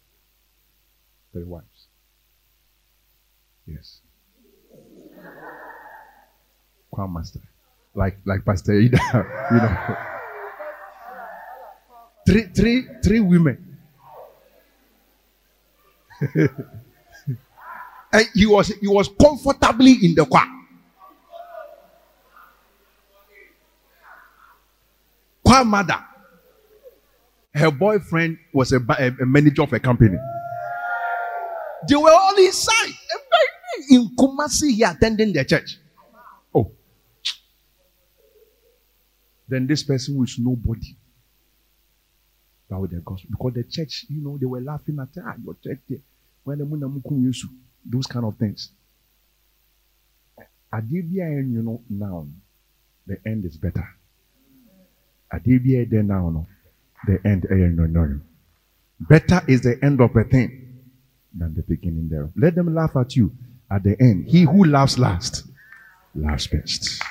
Three wives. Yes. Choir master. Like like Pastor Ida, *laughs* you know. Three three three women. *laughs* and he was he was comfortably in the choir. Choir mother. Her boyfriend was a, a, a manager of a company. They were all inside. In Kumasi, he attending the church. Oh. Then this person was nobody. But with the gospel. Because the church, you know, they were laughing at ah, your church there. Those kind of things. Adibia, you know, now the end is better. Adibia there now, no, the end, eh, no, no. Better is the end of a thing than the beginning thereof. Let them laugh at you at the end. He who laughs last, laughs best.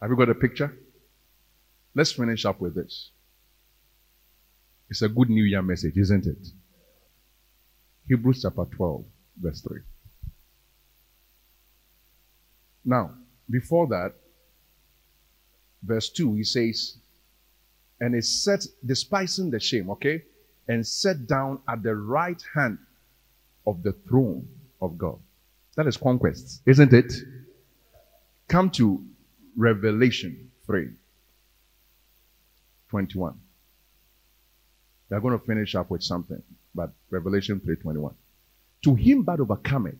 Have you got a picture? Let's finish up with this. It's a good New Year message, isn't it? Hebrews chapter 12, verse 3. Now, before that, verse 2, he says, and is set, despising the shame, okay? And set down at the right hand of the throne of God. That is conquest, isn't it? Come to Revelation 3 21. They're going to finish up with something, but Revelation 3 21. To him that overcometh,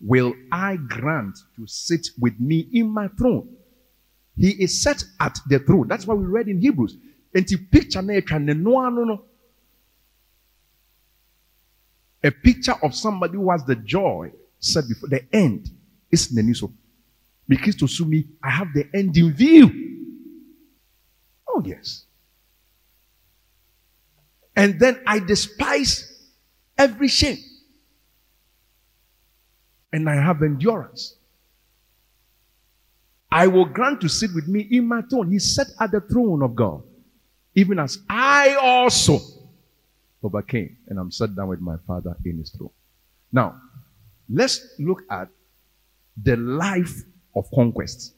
will I grant to sit with me in my throne. He is set at the throne. That's what we read in Hebrews. And the picture a picture of somebody who has the joy set before the end is Neniso. Because to sue me, I have the end in view. Oh, yes. And then I despise every shame. And I have endurance. I will grant to sit with me in my throne. He sat at the throne of God, even as I also overcame, and I'm sat down with my Father in his throne. Now, let's look at the life of conquest.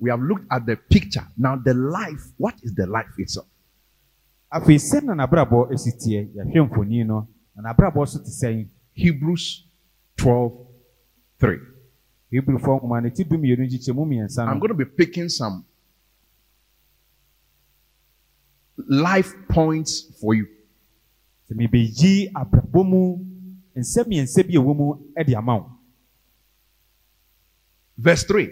We have looked at the picture. Now, the life, what is the life itself? Hebrews 12 3. I'm going to be picking some life points for you. Verse 3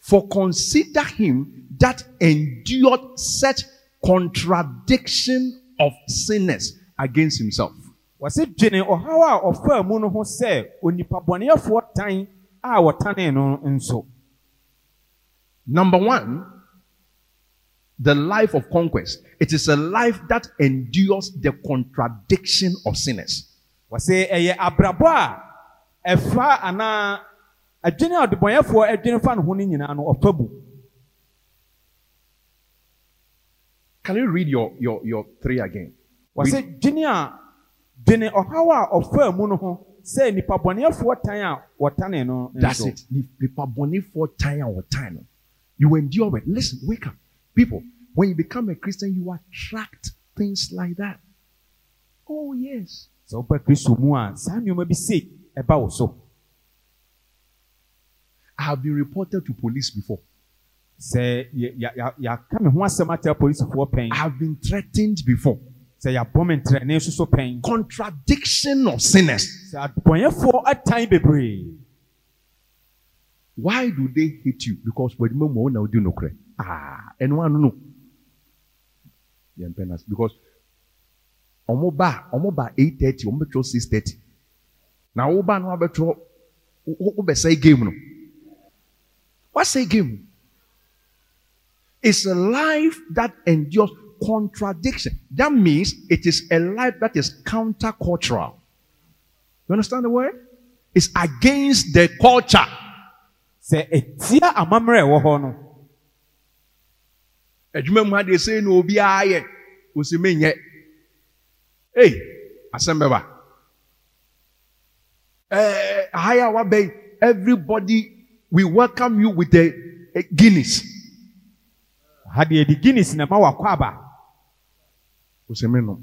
For consider him that endured such contradiction of sinners against himself. wɔsi dwene ɔhaw a ɔfaa mu no ho sɛ onipa bɔnɛɛfoɔ tan a wɔtane no nso. Number one, the life of conquest. It is a life that endures the contradiction of sinners. wɔsi ɛyɛ abrabɔ a ɛfa anaa adwene a ɔdebɔnyɛfoɔ adwene fa ne ho no nyinaa no ɔfa bu. Can you read your your your three again? wɔsi dwene a dwene ɔhaw a ɔfaa mu no ho sɛ nipa bɔnɛfoɔ tan a wɔtane no nso. That's it. Nipa bɔnɛfoɔ tan a wɔtan no. You endure it. Listen, wake up. People, when you become a Christian, you attract things like that. Oh, yes. sɛ wopɛ kristo mu a saa nneɛma bi se ɛba wo so I have been reported to police before. Sɛ yàka mi ho asɛm atẹ polisifoɔ pɛn. I have been threatened before. Sɛ yàbɔ mi ntẹrɛnɛ soso pɛn. Contradiction of sinners. Sɛ adubɔnyɛfoɔ atan bebree. Why do they hate you? Because wọ́n mu ọ̀hún na ọdún nìkorẹ̀. Ah, ẹnu wa nínú. Yẹn pẹ́ na because ọmọ ba ọmọ ba eight thirty ọmọ bẹ tọ́ six thirty. Na ọwọ́ ba ni wọ́n abẹ tọ́ ọ bẹ sẹ́yìn. No? What say game? It's a life that endures contradiction. That means it is a life that is countercultural. You understand the word? It's against the culture. sɛ ɛtia amammerɛ a ɛwɔ hɔ no adwuma mu adeɛ sɛ na obiara yɛ osi menyɛ ei asɛm bɛba ɛɛ aha yi a everybody we welcome you with a, a eh, guinness. Ha deɛ de guinness na ma wakɔ aba osi me nom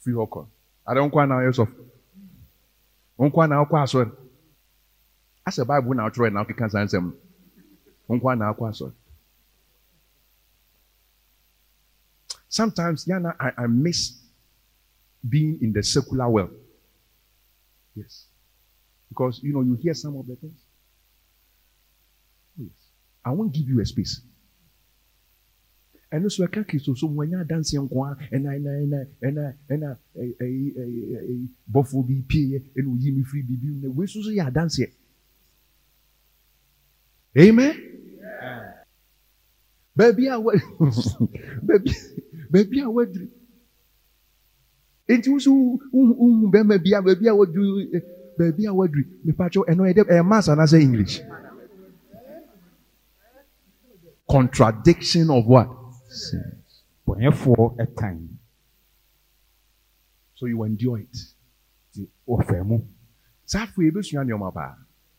fi hɔ kɔ ade nkwa na ɔyɛ sɔfo nkwa na ɔkɔ asɔre asɛ baibu na ɔtwerɛ na ɔkeka saa nsɛm no nkwa na ɔkɔ asɔre sometimes yana I, I miss being in the secular world. Yes. Because you know you hear some of the things I won't give you a space. Ɛno so ɛka kristo so wɔnyɛ adanseɛ nko a ɛna ɛna ɛna ɛna ɛna ɛyi ɛyi ɛyi ɛyi bɔfo bi pie ɛna oyi mi firi bibi mu na wei nso so yɛ adanseɛ amen? Baabi a wɔ baabi baabi a wɔaduru eti nso wohu bɛrima bi a baabi a eh, baabi a wɔaduru mipatwɛ ɛno ɛdɛ ɛyɛ maths anaasɛ english contradiction of what sins. So you endure it. ti wɔfɛ mu Saa afei, ebesua nneɛma paa.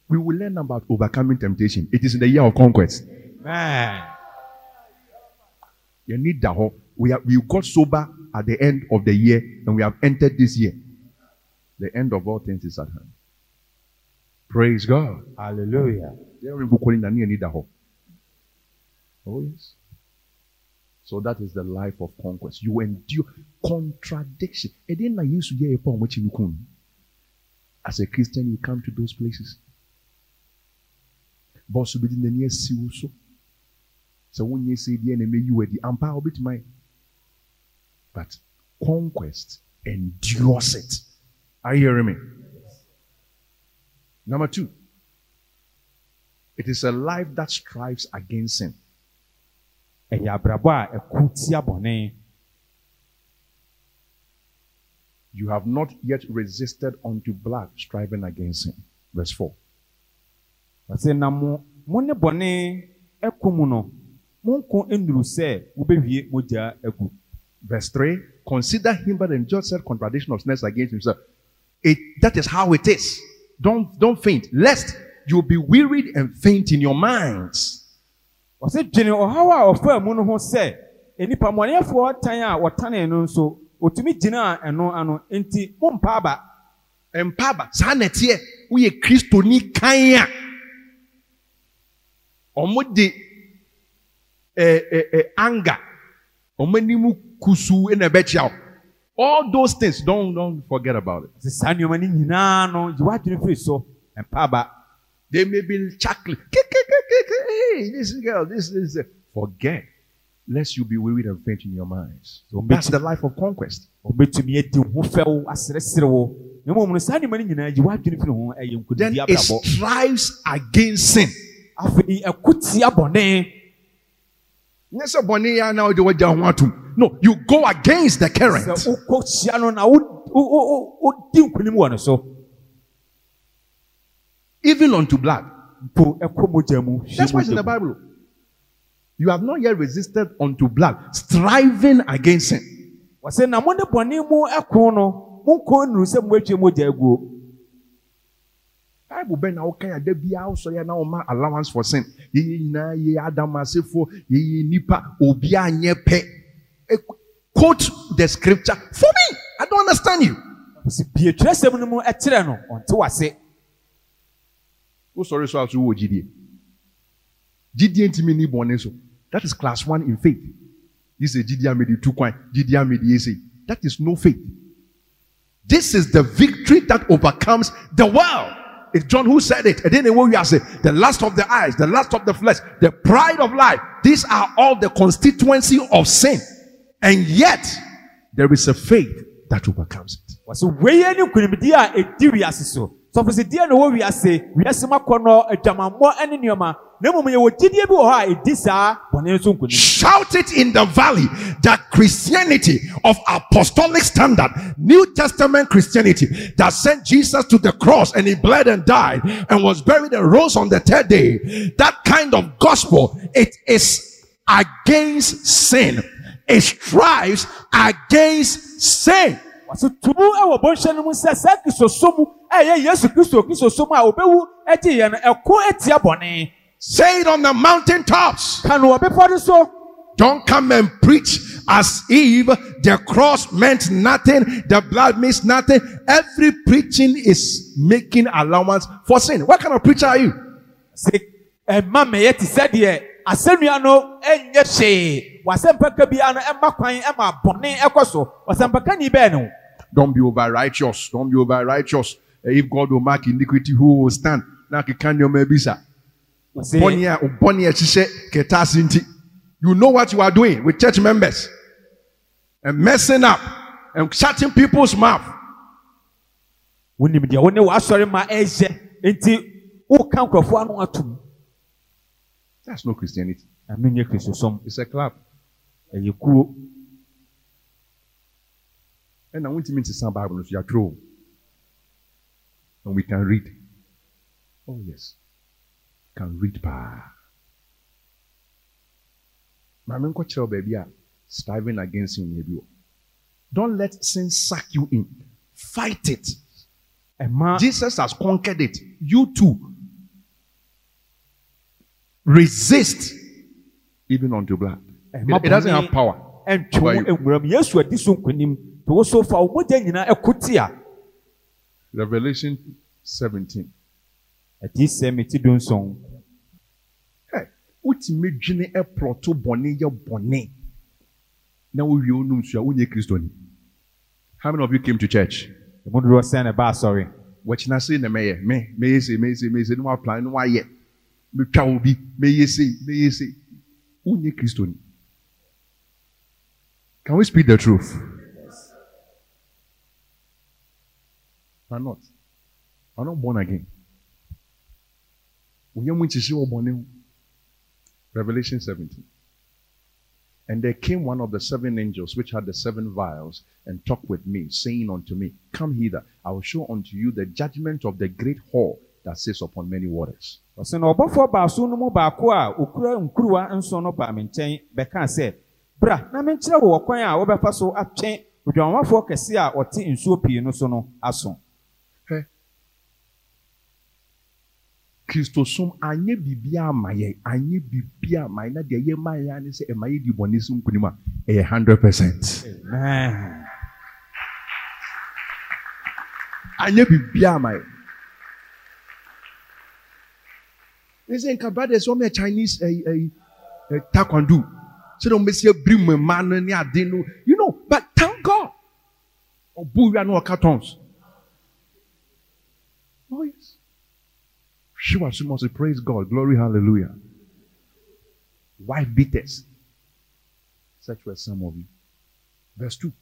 We will learn about overcoming temptation. It is in the year of conquest. Amen. You need that hope. We are, we got sober at the end of the year and we have entered this year. The end of all things is at hand. Praise God. hallelujah There in Bukolin and you need that hope. Oh, yes. So that is the life of conquest. You endure contradiction. And then I used to hear upon which you can. As a Christian, you come to those places. Be in the near sea so. So when you say the enemy, you were the umpire bit my. But conquest endures it. Are you hearing me? Number two, it is a life that strives against sin. Ɛyɛ abrabɔ a ɛko tia bɔne You have not yet resisted unto blood, striving against him. Verse 4. wɔsɛ na mo mo ne bɔne ɛko mu no mo nko nnuru sɛ wobɛwie mogya Verse 3. Consider him but enjoy said contradiction of snares against himself. It, that is how it is. Don't, don't faint, lest you be wearied and faint in your minds. Wɔsɛ dwene ɔhaw a ɔfaa mu no ho sɛ nnipa mmɔneɛfoɔ tan a wɔtanee no nso otumi gyinaa ɛno ano nti mompa aba Empaba. Saa na ɛteɛ. Woyɛ Kristoni kan a ɔmo de anger ɔmo anim kusu na ɛbɛkyia wo. All those things, don't, don't forget about it. sɛ saa nneɛma no nyinaa no gye w'adwene firi so mpa aba They may be chuckling hey, this girl, this is. Uh, forget, lest you be wearied and faint in your minds. So that's the life of conquest. Then it strives against sin. No, you go against the current. Even unto blood po ẹkọ mogya mu. That's what's in the Bible. You have not yet resisted unto blood, striving against sin. Wọ́n sẹ́ na mo ní bọ̀ní mu ẹkùn no, mo ń kó nuru sẹ́ mo etwe mogya egu o. Bible bẹ́ẹ̀ na ọkàn yà dẹ́bi a sọ yà náà ọma allowance for sin. Yeye nyinaa yeye adamasefo yeye nipa obi a nyẹ pẹ. Quote the scripture for me. I don't understand you. Sì bí ètùrẹ́sẹ̀ mu ni mo ẹ kyerẹ́ no, ọ̀ n tí wá sí. Wosɔre so a so wɔ gyidie. Gyidie ntumi ni bɔne so. That is class one in faith. This is gyidie a mede tu kwan, gyidie a mede ese. That is no faith. This is the victory that overcomes the world. It's John who said it. And then what we are saying, the lust of the eyes, the lust of the flesh, the pride of life. These are all the constituency of sin. And yet, there is a faith that overcomes it. Sɔfosidie na ɛwɔ wiase wiase mu akɔnnɔ adwamammɔ ne nneɛma na mmom a ɛdi saa bɔne no so nkonim Shout it in the valley that Christianity of apostolic standard, New Testament Christianity that sent Jesus to the cross and he bled and died and was buried and rose on the third day. That kind of gospel, it is against sin. It strives against sin. Wɔsɛ tumu wɔ bɔnhyɛ no mu sɛ saa kristosom ɛyɛ yesu kristo kristosom a obɛwu agye yɛ no ɛko atia bɔne Say it on the mountaintops. ka no wɔ bepɔ no so Don't come and preach as if the cross meant nothing, the blood means nothing. Every preaching is making allowance for sin. What kind of preacher are you? asɛnnua no nyɛ hwee w'asɛmpaka bi ano ɛma kwan ɛma bɔnne ɛkɔ so w'asɛmpaka ni bɛɛ no. don't be over righteous don't be over righteous eh, if God will mark iniquity who will stand na keka nneɛma bi sa. bɔnni a bɔnni a hyehyɛ kɛtɛ ase nti you know what you are doing with church members and messing up and shutting people's mouth. wọ́n ní mi díẹ̀ wọ́n ní wàá sọ̀rọ̀ ma ẹ̀ yẹ nti wọ́n kàn kọ̀ọ̀fọ́ àwọn àtúmù. That's no Christianity. ɛno nyɛ kristosom It's a club. ɛyɛ kuo And I want him into some Bible, so you are true. And we can read. Oh, yes. Can read. Pa. maame nkɔkyerɛw baabi a striving against sin yɛ bi wɔ don't let sin suck you in fight it jesus has conquered it you too resist even unto blood. It, it doesn't have power ɛntwe wo nwuram yesu adi so nkonim to wo so fa wo mogya nyinaa ɛko ti a revelation 17 adi sɛ meti do nson Hey, wotumi dwene ɛprɔto bɔne yɛ bɔne na wowie wo nom so a wonyɛ kristoni how many of you came to church? Ɛmu dodoɔ sɛn na ɛba asɔre wɔkyena sei na mɛyɛ me mɛyɛ sei mɛyɛ sei mɛyɛ sei ne woaplan ne woayɛ metwa wo bi mɛyɛ sei mɛyɛ sei wonyɛ kristoni can we speak the truth? Are not. Are not born again. Mu nkyehye wɔ ho revelation 17 and there came one of the seven angels which had the seven vials and talked with me, saying unto me, Come hither, I will show unto you the judgment of the great whore that sits upon many waters. ɔsɛ na ɔbɔfoɔ baaso no mu baako a okura nkuruwa nson no baa me nkyɛn bɛkaa sɛ bra na menkyerɛ wo ɔkwan a wɔbɛfa so atwe odwamanfoɔ kɛse a ɔte nsuo pii no so no aso Christosom anye bibia ama yɛ anye bibia ama yɛ na deɛ yɛ ma yɛ ane sɛ ɛma yɛ di bɔne so nkunim a ɛyɛ hundred percent Amen. anye bibia ama yɛ sɛ nka brothers wɔn yɛ Chinese ɛyi ɛ taekwondo So don't bɛsi abiri mu mmaa no ne ade no you know but thank God ɔbu wia no ɔka tɔns oh yes. She was must say, praise God, glory, hallelujah. Wife beaters. Such were some of you. Verse 2.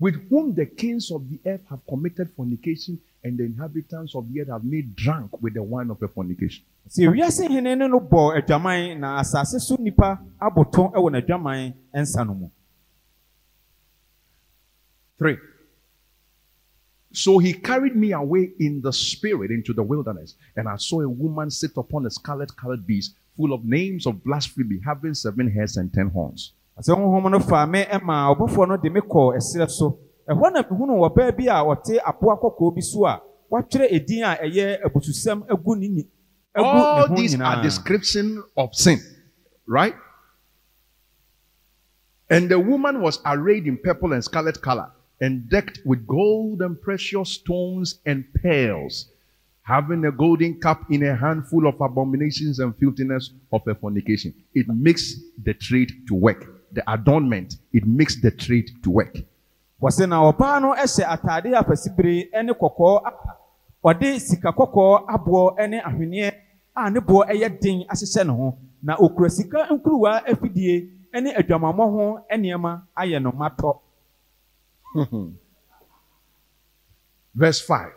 With whom the kings of the earth have committed fornication, and the inhabitants of the earth have made drunk with the wine of her fornication. sɛ wiase hene ne no bɔ adwaman na asase so nnipa aboto wɔ n'adwaman nsa no mu 3. So he carried me away in the spirit into the wilderness, and I saw a woman sit upon a scarlet colored beast, full of names of blasphemy, having seven heads and ten horns. sɛ oh, honhom no faa me ma ɔbɔfoɔ no de me kɔɔ ɛserɛ so ɛhɔ na mehunu ɔbaa bi a ɔte apoa kɔkɔɔ bi so a watwerɛ edin a ɛyɛ abususɛm agu ne ni agu ne All ho these are description of sin, right? And the woman was arrayed in purple and scarlet color, and decked with gold and precious stones and pearls, having a golden cup in a handful of abominations and filthiness of her fornication. It makes the trade to work. The adornment, it makes the trade to work. Wɔsɛ na ɔbaa no hyɛ atade apɛsibire ne kɔkɔɔ apa ɔde sika kɔkɔɔ aboɔ ne ahweneɛ a ne boɔ yɛ den ahyehyɛ ne ho na okura sika nkuruwa afidie ne adwamammɔ ho nneɛma ayɛ no matɔ Verse 5.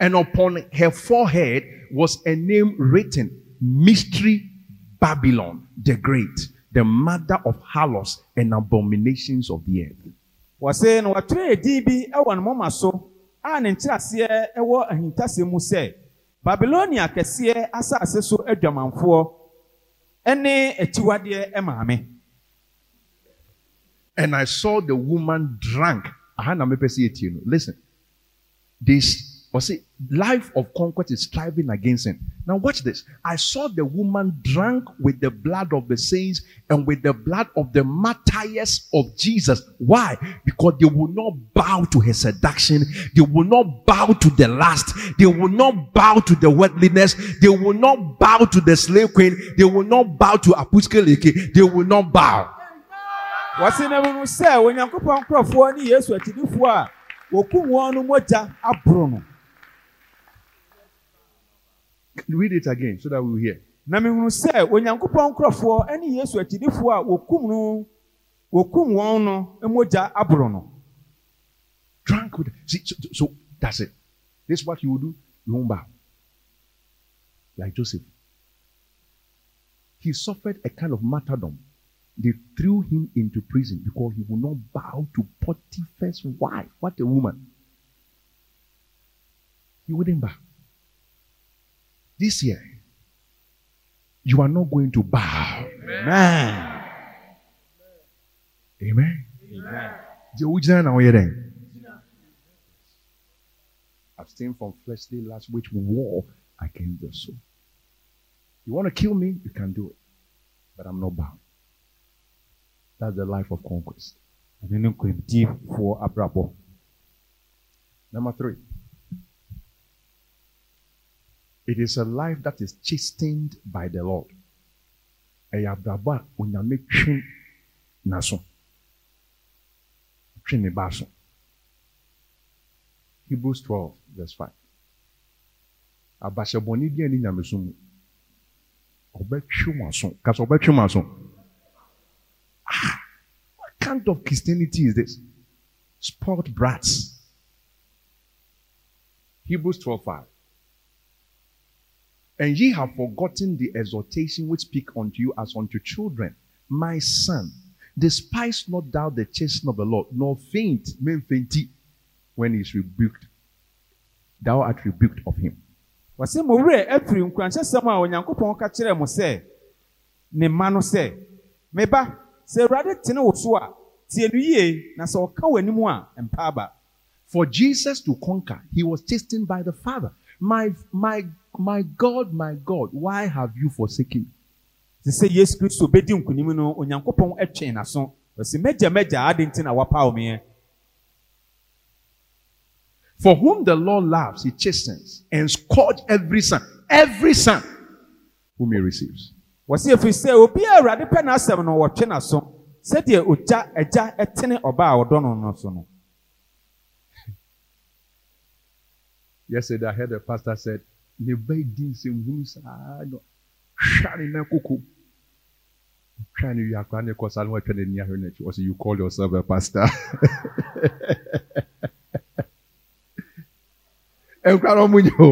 And upon her forehead was a name written Mystery Babylon the Great, the mother of harlots and abominations of the earth. Wɔsɛ na wɔatwerɛ edin bi wɔ ne moma so a ne nkyerɛaseɛ wɔ ahintasɛm mu sɛ babilonia kɛseɛ asase so adwamanfoɔ ne akyiwadeɛ maame And I saw the woman drunk. Aha na mepɛ sɛ yɛtie no. Listen. This was see, life of conquest is striving against sin. Now watch this. I saw the woman drunk with the blood of the saints and with the blood of the martyrs of Jesus. Why? Because they will not bow to her seduction. They will not bow to the lust. They will not bow to the worldliness. They will not bow to the slave queen. They will not bow to Apuskeleke. They will not bow. wɔse na mu sɛ onyankopɔn nkurɔfoɔ ne yesu akyidifoɔ a wɔkum wɔn no mogya aboro Read it again so that we will hear. na mehunu sɛ onyankopɔn nkurɔfoɔ ne yesu akyidifoɔ a wɔkum no wɔkum wɔn no mogya aboro no. Drunk with see so, so that's it. This is what you will do. You won't bow. Like joseph. He suffered a kind of martyrdom. They threw him into prison because he would not bow to potiphar's wife. What a woman. He wouldn't bow this year you are not going to bow amen Amen. amen Deɛ wogyina na woyɛ dɛn? Abstain from fleshly lusts which war against the soul. You want to kill me? You can do it. But I'm not bound. That's the life of conquest. ɛno ne nkonimdifoɔ abrabɔ Number three. It is a life that is chastened by the Lord. Ɛyɛ abrabɔ a onyame twe n'aso. Twe ne ba so. Hebrews 12 verse 5. Abahyɛbɔne bi a ne nyameso mu. Ɔbɛtwe. Ah, What kind of Christianity is this? Sport brats. Hebrews 12 5. And ye have forgotten the exhortation which speak unto you as unto children. My son, despise not thou the chastening of the Lord, nor faint, men fainty, when he is rebuked. Thou art rebuked of him. wɔsɛ mo werɛ afiri nkuranhyɛsɛm a onyankopɔn ka kyerɛɛ mo sɛ ne mma no sɛ me ba sɛ awurade tene wo so a tie no yie na sɛ ɔka w'anim a mpa aba For Jesus to conquer, he was chastened by the Father. My, my, my God, my God, why have you forsaken me? sɛ yesu kristo bɛdi nkonim no onyankopɔn atwe n'aso ɔsɛ mɛgya mɛgya ade nti na wapaw meɛ For whom the Lord loves, he chastens and scourge every son, every son whom he receives. wɔsɛ ɛfiri sɛ obi a awurade pɛ n'asɛm no wɔtwe n'aso sɛdeɛ ogya agya ɛtene ɔba a ɔdɔ no no so no *laughs* Yesterday, I heard a pastor said, ne ba di nsɛmhunu saa no hware na koko. Hware no wiakora ne kɔ saa no watwa n'ani ahwɛ n'akyi. Ɔsɛ you call yourself a pastor. *laughs* Nkura no ɔmo nyɛ o.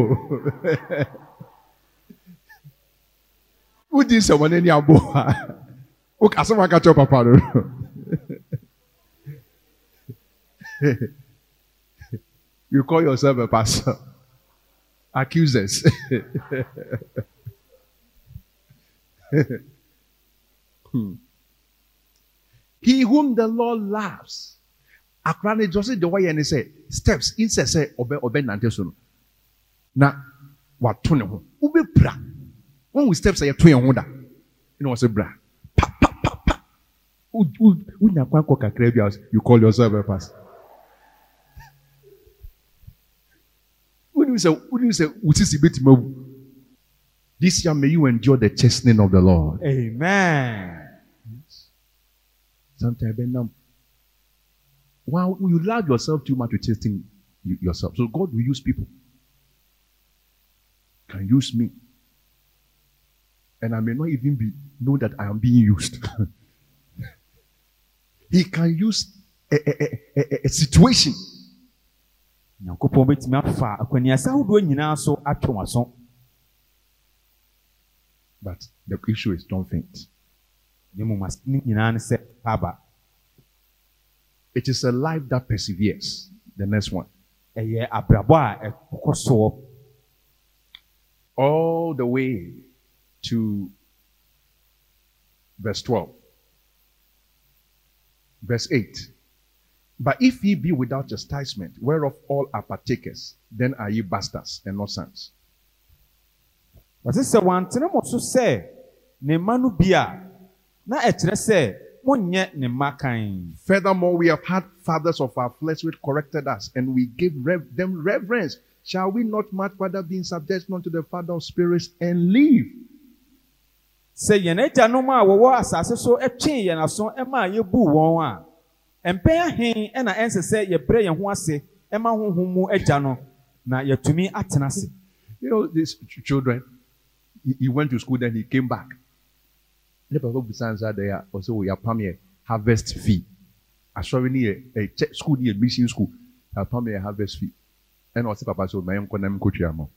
Wodi nsɛm ɔno abo a asɛm aka kyerɛ papa no. *laughs* You call yourself a pastor. Accusers. Hmm. He whom the Lord loves. Akra ne jose de wayɛ ne sɛ steps insɛ sɛ ɔbɛ ɔbɛ nante so no. Na wato ne ho. Wobɛpira. Wɔn wo steps a yɛto yɛn ho da. Ɛna wɔsɛ bra. Pa pa pa pa. Wo- wo- Wonya kwan kɔ kakra bi a you call yourself a pastor. Bɛtumi awu. This year may you endure the chastening of the Lord. amen Sometimes. Wow, you allow yourself too much to chasten yourself. So God will use people. Can use me. And I may not even be know that I am being used. he can use a, a, a, a situation nyankopɔn bɛtumi afa akwaniasa ahodoɔ nyinaa so atwe w'aso But the issue is don't faint. ne as- ne nyinaa ne sɛ pa aba It is a life that perseveres. The next one. ɛyɛ abrabɔ a ɛkɔ soɔ All the way to verse 12. Verse 8. But if ye be without chastisement, whereof all are partakers, then are ye bastards and not sons. wɔse sɛ wantene mo so sɛ ne mma no bi a na ɛkyerɛ sɛ monyɛ ne mma kan Furthermore, we have had fathers of our flesh which corrected us, and we gave rev- them reverence. Shall we not much rather be in subjection unto the Father of spirits and live? sɛ yɛn agyanom a wɔwɔ asase so twee yɛn aso ma yɛbuu wɔn a mpɛn ahe ɛna ɛnsɛ sɛ yɛbrɛ yɛn ho ase ma honhom mu agya no na yɛatumi atena ase You know, these ch- children, he, he went to school, then he came back. Ne papa busa nsa there, ɔsɛ o yapam yɛ harvest fee. Asɔre ni yɛ ɛ church school ni yɛ mission school. Yapam yɛ harvest fee. Ɛna ɔsɛ papa sɛ yɛ nkɔ na mi kɔ tua mo.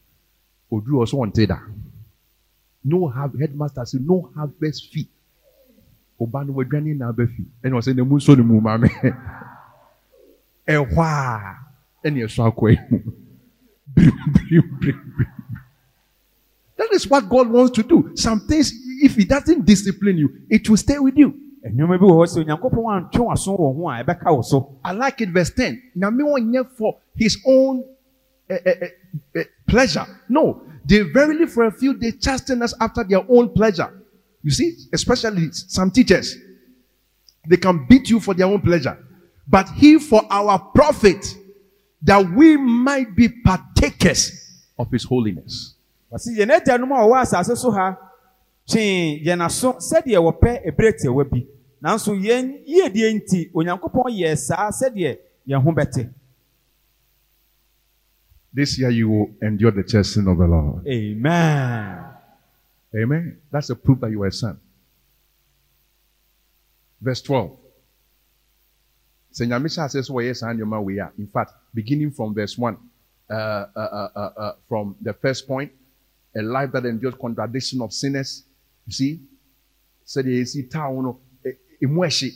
Oduru ɔsɛ wɔn te da. No have headmaster say no harvest fee. Ɔba no wadwani na aba fee. Ɛna ɔsɛ na mu nso ne mu maame. *laughs* Ɛhɔ a ɛna ɛsɔ akɔ yi mu. Brim brim brim brim. That is what God wants to do. Some things, if He doesn't discipline you, it will stay with you. nneɛma bi wɔ hɔ sɛ onyankopɔn antwe w'aso wɔ ho a ɛbɛka wo so I like it, verse 10. Now, me want for his own eh, eh, eh, pleasure. No, they verily for a few they chasten us after their own pleasure. You see, especially some teachers, they can beat you for their own pleasure, but he for our profit, that we might be partakers of his holiness. yɛn agyanom a wɔwɔ asase so ha twee yɛn aso sɛdeɛ wɔpɛ ebere tiɛwa bi nanso yɛn yiedie nti onyankopɔn yɛ saa sɛdeɛ yɛn ho bɛte This year you will endure the chastening of the Lord. amen Amen. That's a proof that you are a son. Verse 12. Sɛ Nyame hyɛ In fact, beginning from verse 1, uh, uh, uh, uh, uh, from the first point, a life that endures contradiction of sinners. You see? Sɛdeɛ yɛsi town no, e- emu ɛhye,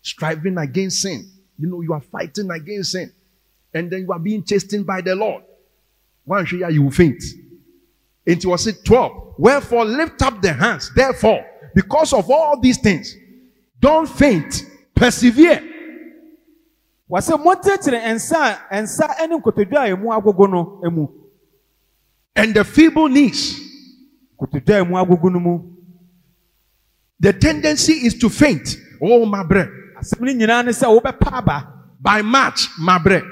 striving against sin. You know, you are fighting against sin. And then you are being chastened by the Lord. One share you faint. Was it 12. Wherefore lift up the hands. Therefore, because of all these things, don't faint, persevere. montentere nsa a nsa ne nkotodwe a emu agogo no mu And the feeble knees, nkotodwe a emu agogo no mu the tendency is to faint. Oh, my bread. asɛm no nyinaa ne sɛ wobɛpa aba By March, my bread.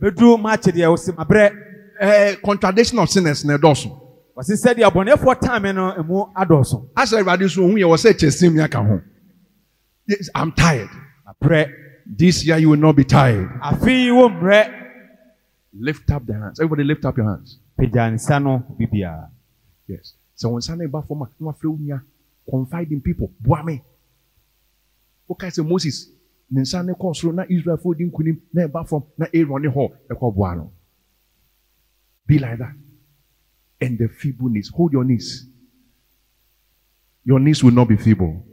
bɛduru maakye deɛ wosi mabrɛ Uh, contradiction of sinners, ne dɔso. Wɔsi sɛdeɛ abɔnefoɔ taame no emu adɔɔso As everybody so who you was say chesim yaka ho. Yes, I'm tired. mabrɛ This year you will not be tired. afei wo mmerɛ Lift up the hands. Everybody lift up your hands. pagya nsa no bibiara Yes. So when Sunday back from no afre confide in people. Boa me. Okay, say Moses. Ne nsa ne kɔ soro na Israelfoɔ di nkunim na ɛba fam na Aaron ne hɔ ɛkɔ boa no. Be like that. And the feeble knees. Hold your knees. Your knees will not be feeble.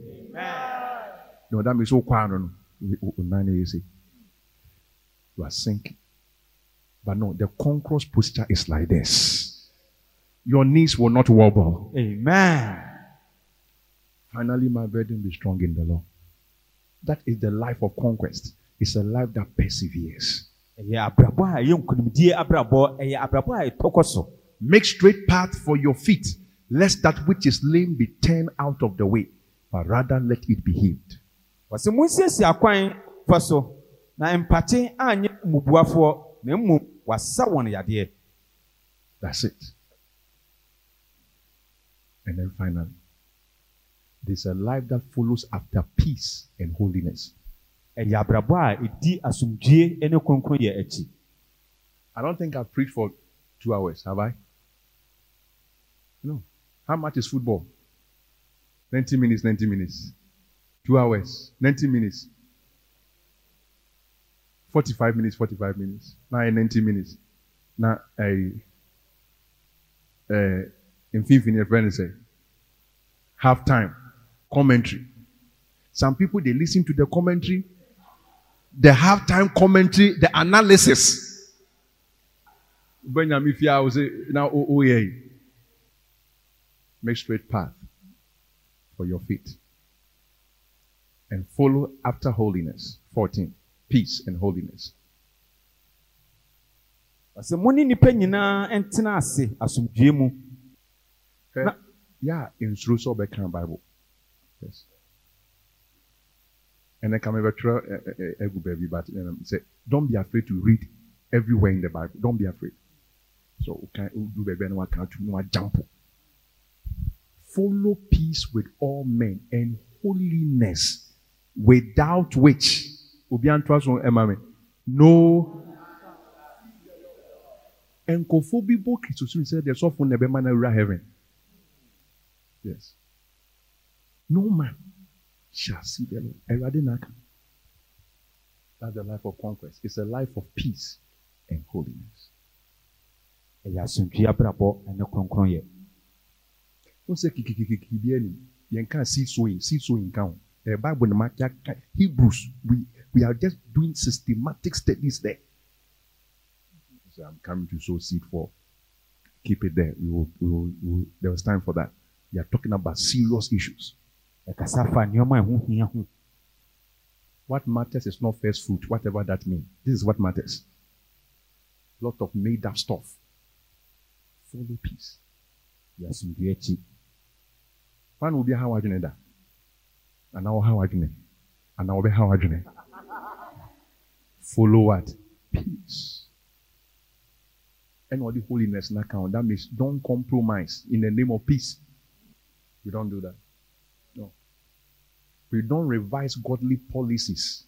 No, that means oh, so quiet. No, no. Oh, oh, nine years. You are sinking. But no, the conqueror's posture is like this. Your knees will not wobble. amen Finally, my brethren, be strong in the Lord. That is the life of conquest. It's a life that perseveres. Ɛyɛ abrabɔ a ɛyɛ nkonimdie abrabɔ ɛyɛ abrabɔ a ɛtɔ kɔ so Make straight path for your feet, lest that which is lame be turned out of the way, but rather let it be healed. wɔsi monsiesie akwan fa so na mpakye anyɛ mmubuafoɔ na mmom wasa wɔn yadeɛ That's it. And then finally, there's a life that follows after peace and holiness. ɛyɛ abrabɔ a ɛdi asomdwie ne kronkron yɛ akyi I don't think I've preached for two hours, have I? No. How much is football? 90 minutes, 90 minutes. Two hours, 90 minutes. 45 minutes, 45 minutes. Now 90 minutes. Now I uh in your friend say half time commentary. Some people they listen to the commentary, the halftime commentary, the analysis. Benjamin Fia will say, now, oh, oh, yeah. Make straight path for your feet. And follow after holiness. 14. Peace and holiness. wɔsi mo ne nipa nyinaa ntena ase asomdwie mu? Na- Yeah, in through so back Bible. Yes. And then come over to a baby, but say, don't be afraid to read everywhere in the Bible. Don't be afraid. So, can do baby no account to no jump. Follow peace with all men and holiness, without which, Emma, eh, no. And kofobi bo Christos said, there's often never man heaven. Yes. No man shall see the Lord. Awurade na. That's the life of conquest. It's a life of peace and holiness. ɛyɛ asomdwie abrabɔ ne kronkron Don't say kikikikiki bi anim. Yɛnka see sowing, see sowing ka ho. Bible no ma yɛaka- Hebrews, we, we are just doing systematic studies there. So I'm coming to sow seed for. Keep it there. We will, we will, we will, there was time for that. We are talking about serious issues. What matters is not first fruit, whatever that means. This is what matters. Lot of made up stuff. Follow peace. yɛ asomdue akyi One will be how I that. And now how I And be how I Follow what? Peace. All the holiness in account. That means don't compromise in the name of peace. We don't do that. No. We don't revise godly policies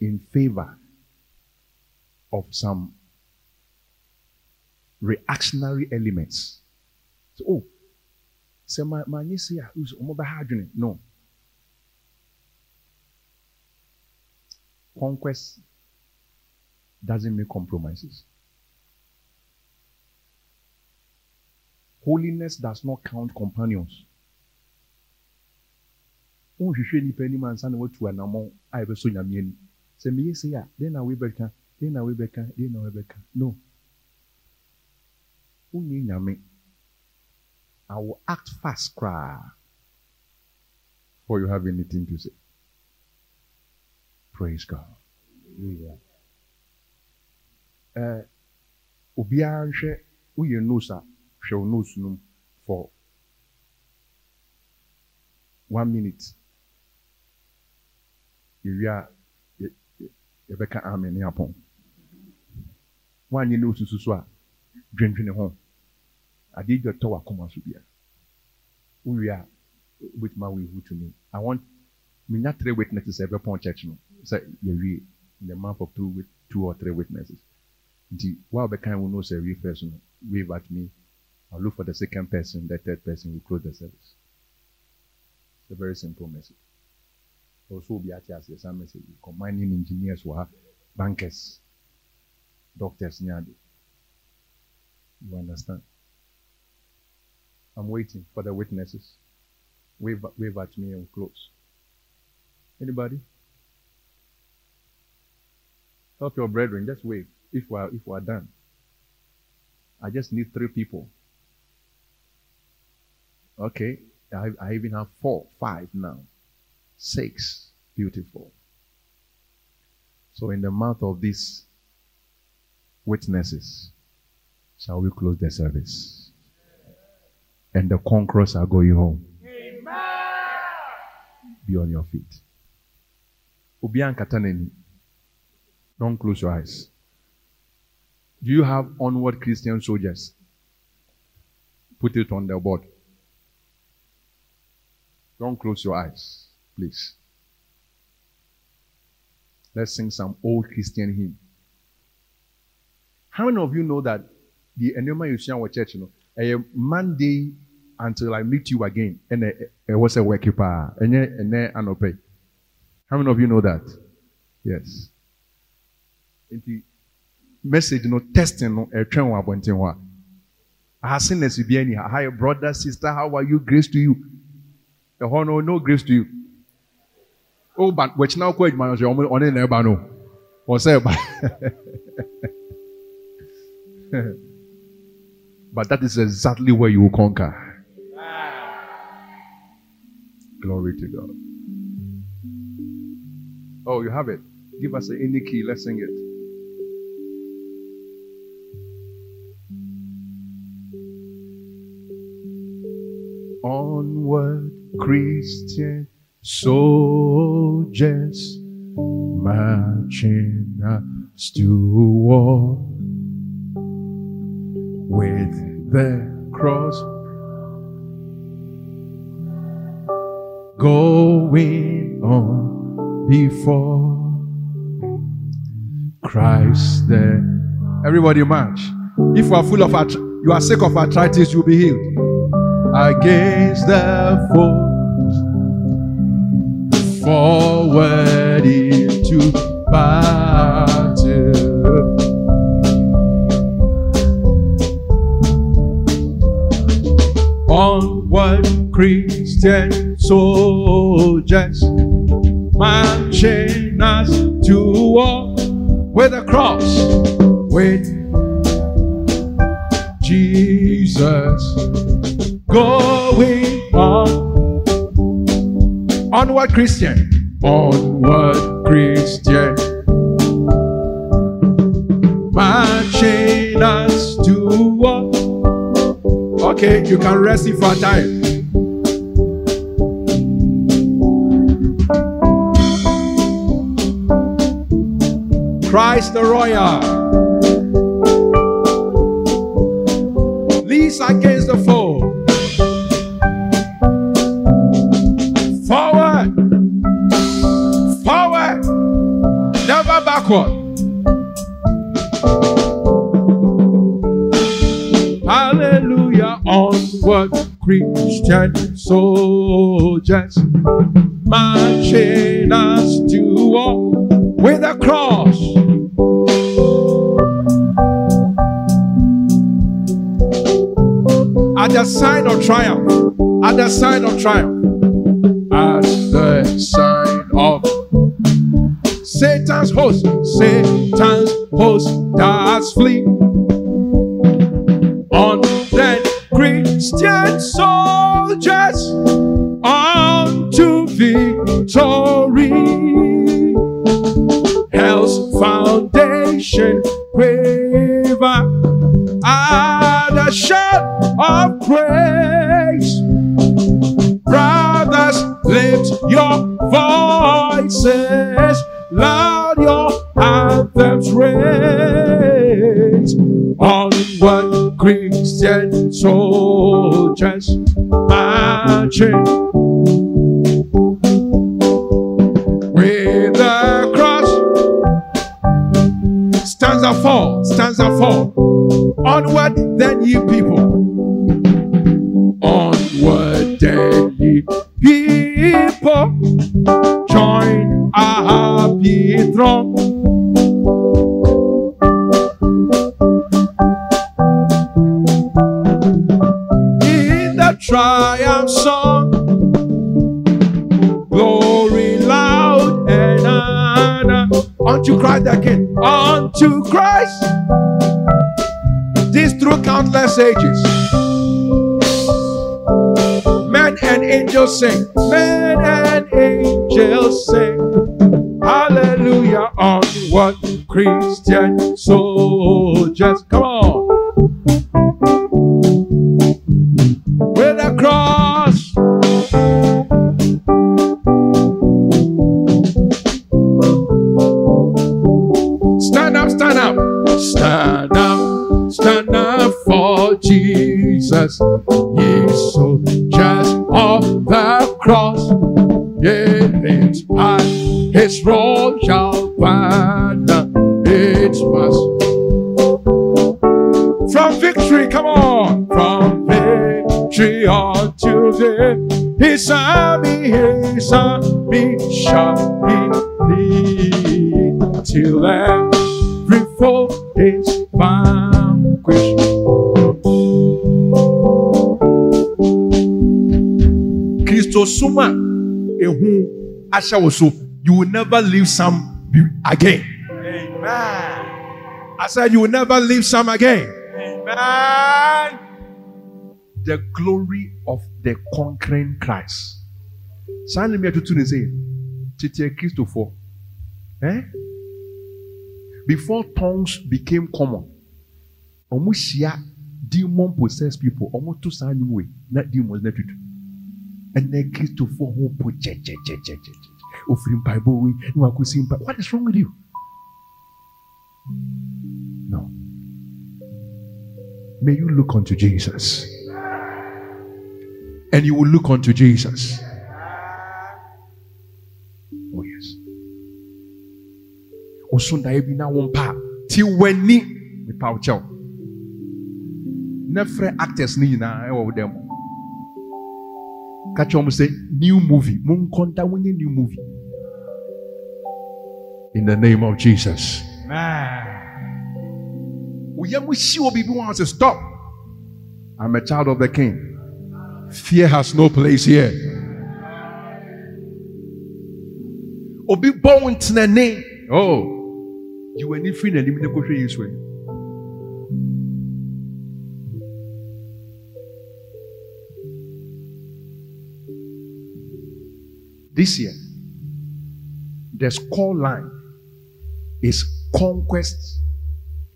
in favor of some reactionary elements. So, oh, sɛ ma ma nye se a us- ɔmo bɛha adwene. No. Conquest doesn't make compromises. Holiness does not count companions. Nhwehwɛ nipa anim ansa na watu anammɔn a ɛbɛsɔ nyame ani sɛ meyɛ sei a dɛn na webɛka dɛn na webɛka dɛn na webɛka no. Wonyɛ nyame I will act fast cry before you have anything to say. Praise God. Hallelujah. Uh, obiara nhwɛ woyɛ nose a hwɛ wo nose no mu for one minute yɛwie a yɛ- yɛ- yɛbɛka amen ne apɔn woanyɛ nose so so a dwendwene ho adeɛ dwa tɔ w'akoma so bia. Wowie a wobɛtumi awɔ ihu to me. I want menya three witnesses a ɛbɛpɔn church no. Sɛ yɛwie in the month of two, wit- two or three witnesses. Nti wo a wobɛkan wo nose awie first no wave at me. I'll look for the second person the third person will close the service. It's a very simple message. Also obi ate aseɛ saa message combining engineers wɔ bankers doctors ne ade. You understand I'm waiting for the witnesses. Wave, wave at me and close. Anybody? Help your brethren. Just wave. If we are if we are done. I just need three people. Okay. I, I even have four, five now. Six. Beautiful. So in the mouth of these witnesses, shall we close the service? And the conquerors are going home. Be on your feet. Obian Kataneni. Don't close your eyes. Do you have onward Christian soldiers? Put it on the board. Don't close your eyes, please. Let's sing some old Christian hymn. How many of you know that the Enema Yusian Church, you know, a Monday until I meet you again, and it was a work and then anope. How many of you know that? Yes. Nti message no testing no ɛtwɛn wɔ abɔnten hɔ a. Ahaseness bi ani ha. Hi brother sister how are you? Grace to you. Ɛhɔ no no grace to you. O ba wɔkyina kɔ adwuma so ɔmo ɔne na ɛba no. Ɔsɛ ɛba *laughs* but that is exactly where you will conquer. Glory to God. Oh you have it. Give us any key. Let's sing it. onward Christian soldiers marching us to war with the cross going on before Christ there. Everybody march. If you are full of arth- you are sick of arthritis, you'll be healed against the foes. Forward into battle. Onward, Christian soldiers, marching us to war with a cross, with Jesus going on. Onward, Christian. Onward, Christian. Marching us to war. Okay, you can rest if for time. Christ the Royal. Leads against the foe. Forward. Forward. Never backward. Christian soldiers. Marching us to war with a cross. At the sign of triumph. At the sign of triumph. At the sign of Satan's host. Satan's host does flee. Death, his army, his army shall be lead till every foe is vanquished. Kristo suma ehu ahyɛ wo so, you will never leave some again. Amen. I said you will never leave some again. Amen. the glory of the conquering Christ. Saa na mi atutu ne sɛ tete Kristofo. Eh? Before tongues became common, ɔmo hyia demon possessed people, ɔmo to saa nnwom wei na demons na tutu. Ɛnɛ Kristofo ho po gyɛgyɛgyɛgyɛgyɛ. Ofiri mpaebɔ wei na wakosi mpa. What is wrong with you? No. May you look unto Jesus. And you will look unto Jesus. Oh, yes. Osunda bi na eh, wo mpa ti w'ani mepa wo kyɛw. Na frɛ actors ne nyinaa ɛwɔ wo dɛm. Ka kyerɛ wɔn new movie. Monkɔnta wonye new movie. In the name of Jesus. Amen. Mu hyi wɔ biribi wɔn sɛ stop. I'm a child of the king. Fear has no place here. Obi bɔ wo ntenane. Oh, yi w'ani firi n'anim ne kɔhwɛ Yesu anim. This year, the score line is conquest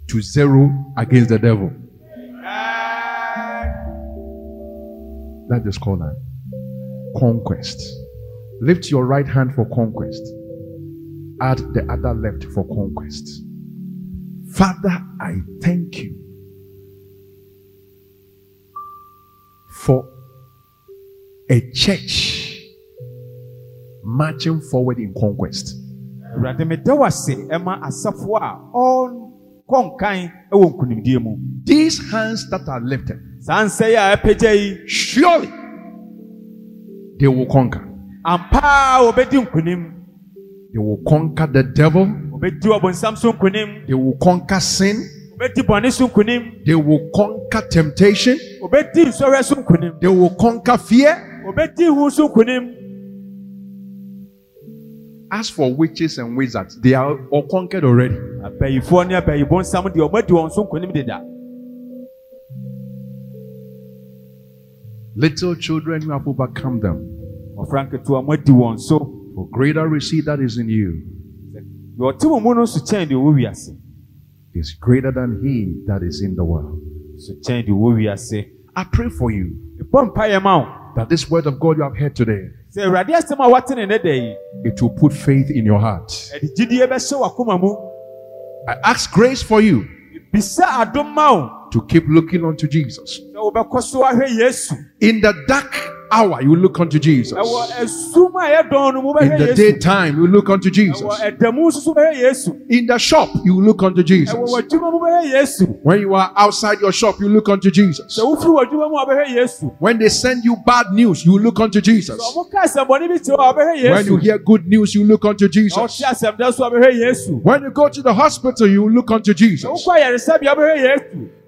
to zero against the devil. That's the score line. Conquest. Lift your right hand for conquest. Add the other left for conquest. Father, I thank you for a church marching forward in conquest. Ɔnkɔ nkan wɔ nkonimdie mu These hands that are lifted, saa nsa yi a ɛpagya yi surely they will conquer. ampa wɔbɛdi nkonim They will conquer the devil. wɔbɛdi ɔbonsam so nkonim They will conquer sin. wɔbɛdi bɔne so nkonim They will conquer temptation. wɔbɛdi nsɔhwɛ so nkonim They will conquer fear. wɔbɛdi hu so nkonim As for witches and wizards, they are all conquered already. abayifoɔ ne abayibɔ nsam deɛ ɔmadi wɔn so nkonim Little children, you have overcome them. ɔfra nketewa moadi wɔn so For greater is that is in you, deɛ ɔte mo mu no so kyɛn deɛ is greater than he that is in the world. so kyɛn deɛ ɔwɔ wiase I pray for you mpaeɛ ma wo that this word of God you have heard today, sɛ awurade asɛm a woate ne nnɛ da yi it will put faith in your heart. ɛde gyidie bɛhyɛ w'akoma mu I ask grace for you bisa adom ma wo to keep looking unto Jesus. sɛ wobɛkɔ so ahwɛ yesu In the dark hour, you look unto Jesus. ɛwɔ asum a ɛyɛ dɔn no mu In the daytime, you look unto Jesus. ɛwɔ ɛda mu nso so wobɛhwɛ yesu In the shop, you look unto Jesus. w'adwuma mu wobɛhwɛ yesu When you are outside your shop, you look unto Jesus. sɛ wofiri w'adwuma mu a wobɛhwɛ yesu When they send you bad news, you look unto Jesus. sɛ ɔmo ka asɛmbɔne bi kyerɛ wo a wobɛhwɛ When you hear good news, you look unto Jesus. ɔte asɛmda so a wobɛhwɛ yesu When you go to the hospital, you look unto Jesus.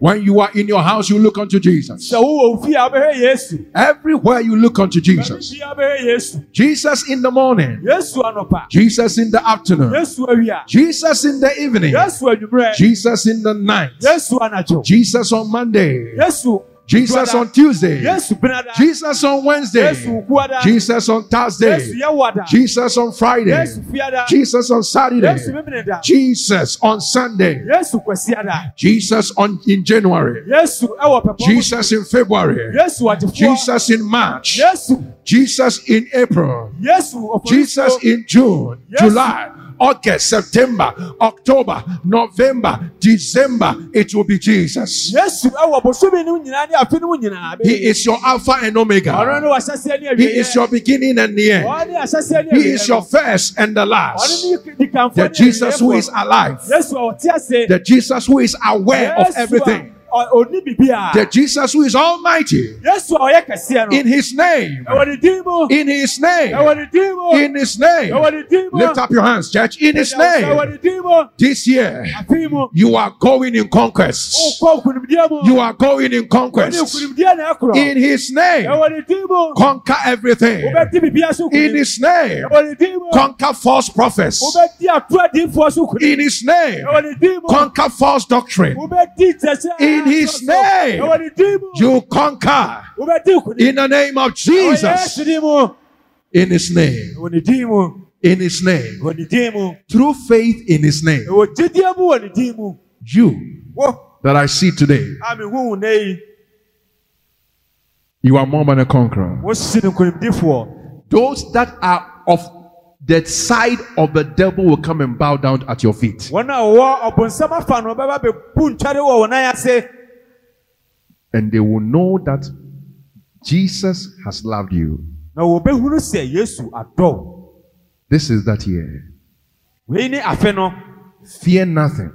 Wokɔ ayaresabea wobɛhwɛ yesu When you are in your house, you look unto Jesus. sɛ wowɔ wo fie a wobɛhwɛ yesu. Everywhere you look unto Jesus. baabi bia wobɛhwɛ yesu. Jesus in the morning, Jesus in the afternoon, Jesus in the evening, Jesus in the night, Jesus on Monday, Jesus on Tuesday, Jesus on Wednesday, Jesus on Thursday, Jesus on Friday, Jesus on Saturday, Jesus on Sunday, Jesus on in January, yesu ɛwɔ pɛpɔ Jesus in February, Jesus in March, Jesus in April, Jesus in June, July, August, September, October, November, December, it will be Jesus. yesu ɛwɔ bosomi no nyinaa ne afe no mu nyinaa He is your Alpha and Omega. ne wahyɛseɛ ne He is your beginning and the end. ɔne ahyɛseɛ ne He is your first and the last. The Jesus who is alive. yesu a ɔte ase The Jesus who is aware of everything. Ɔ- ɔni biribiara The Jesus who is almighty. yesu a ɔyɛ kɛseɛ no In his name. ɛwɔ ne din mu In his name. ɛwɔ ne din mu In his name. ɛwɔ ne din mu Lift up your hands, church. In his name. ne din mu This year, you are going in conquest. mu You are going in conquest. nkonimdie na ɛkorɔ In his name, ɛwɔ ne din mu conquer everything. wobɛdi biribiara so In his name, ɛwɔ ne din mu conquer false prophets. wobɛdi ato adiifoɔ so nkonim In his name, ɛwɔ ne din mu conquer false doctrine. kyerɛkyerɛ In his name, ɛwɔ ne din mu You conquer. In the name of Jesus. din mu In his name. ɛwɔ ne din mu In his name. ɛwɔ ne din mu Through faith in his name. ɛwɔ gyidie mu wɔ ne din mu You that I see today, a mehu wo nna yi you are more than a conqueror. wosi ne nkonimdifoɔ Those that are of the side of the devil will come and bow down at your feet. wɔn a wɔwɔ ɔbonsam afa no bɛba bɛbu ntware wɔ wɔn nan ase And they will know that Jesus has loved you. na wɔbɛhunu sɛ yesu adɔw This is that year. wei ne afe no Fear nothing.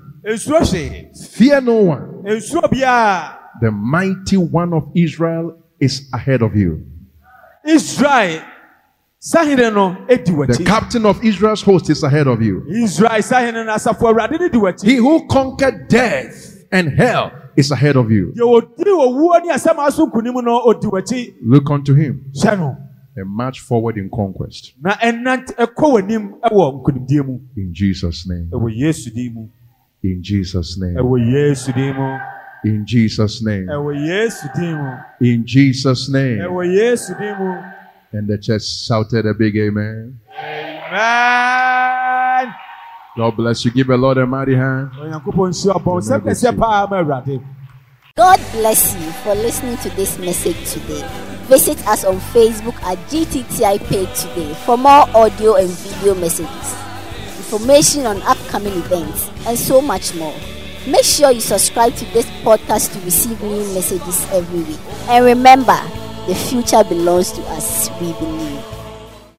Fear no one. The mighty one of Israel is ahead of you. israel sahene no edi The captain of Israel's host is ahead of you. israel sahene no asafo awurade no di He who conquered death and hell is ahead of you. deɛ odi owuo ne asɛm aso nkonim no odi w'akyi Look unto him and march forward in conquest. na ɛnant ɛkɔ w'anim ɛwɔ nkonimdie mu In Jesus' name. ɛwɔ yesu din mu In Jesus' name. ɛwɔ yesu din mu In Jesus' name. ɛwɔ yesu din mu In Jesus' name. Ɛwɔ yesu din mu And the church shouted a big amen. amen God bless you. Give the Lord a mighty hand. onyankopɔn nhyira bɔn sɛ kɛseɛ paa ma awurade God bless you for listening to this message today. Visit us on Facebook at GTTI page today for more audio and video messages, information on upcoming events, and so much more. Make sure you subscribe to this podcast to receive new messages every week. And remember, the future belongs to us, we believe.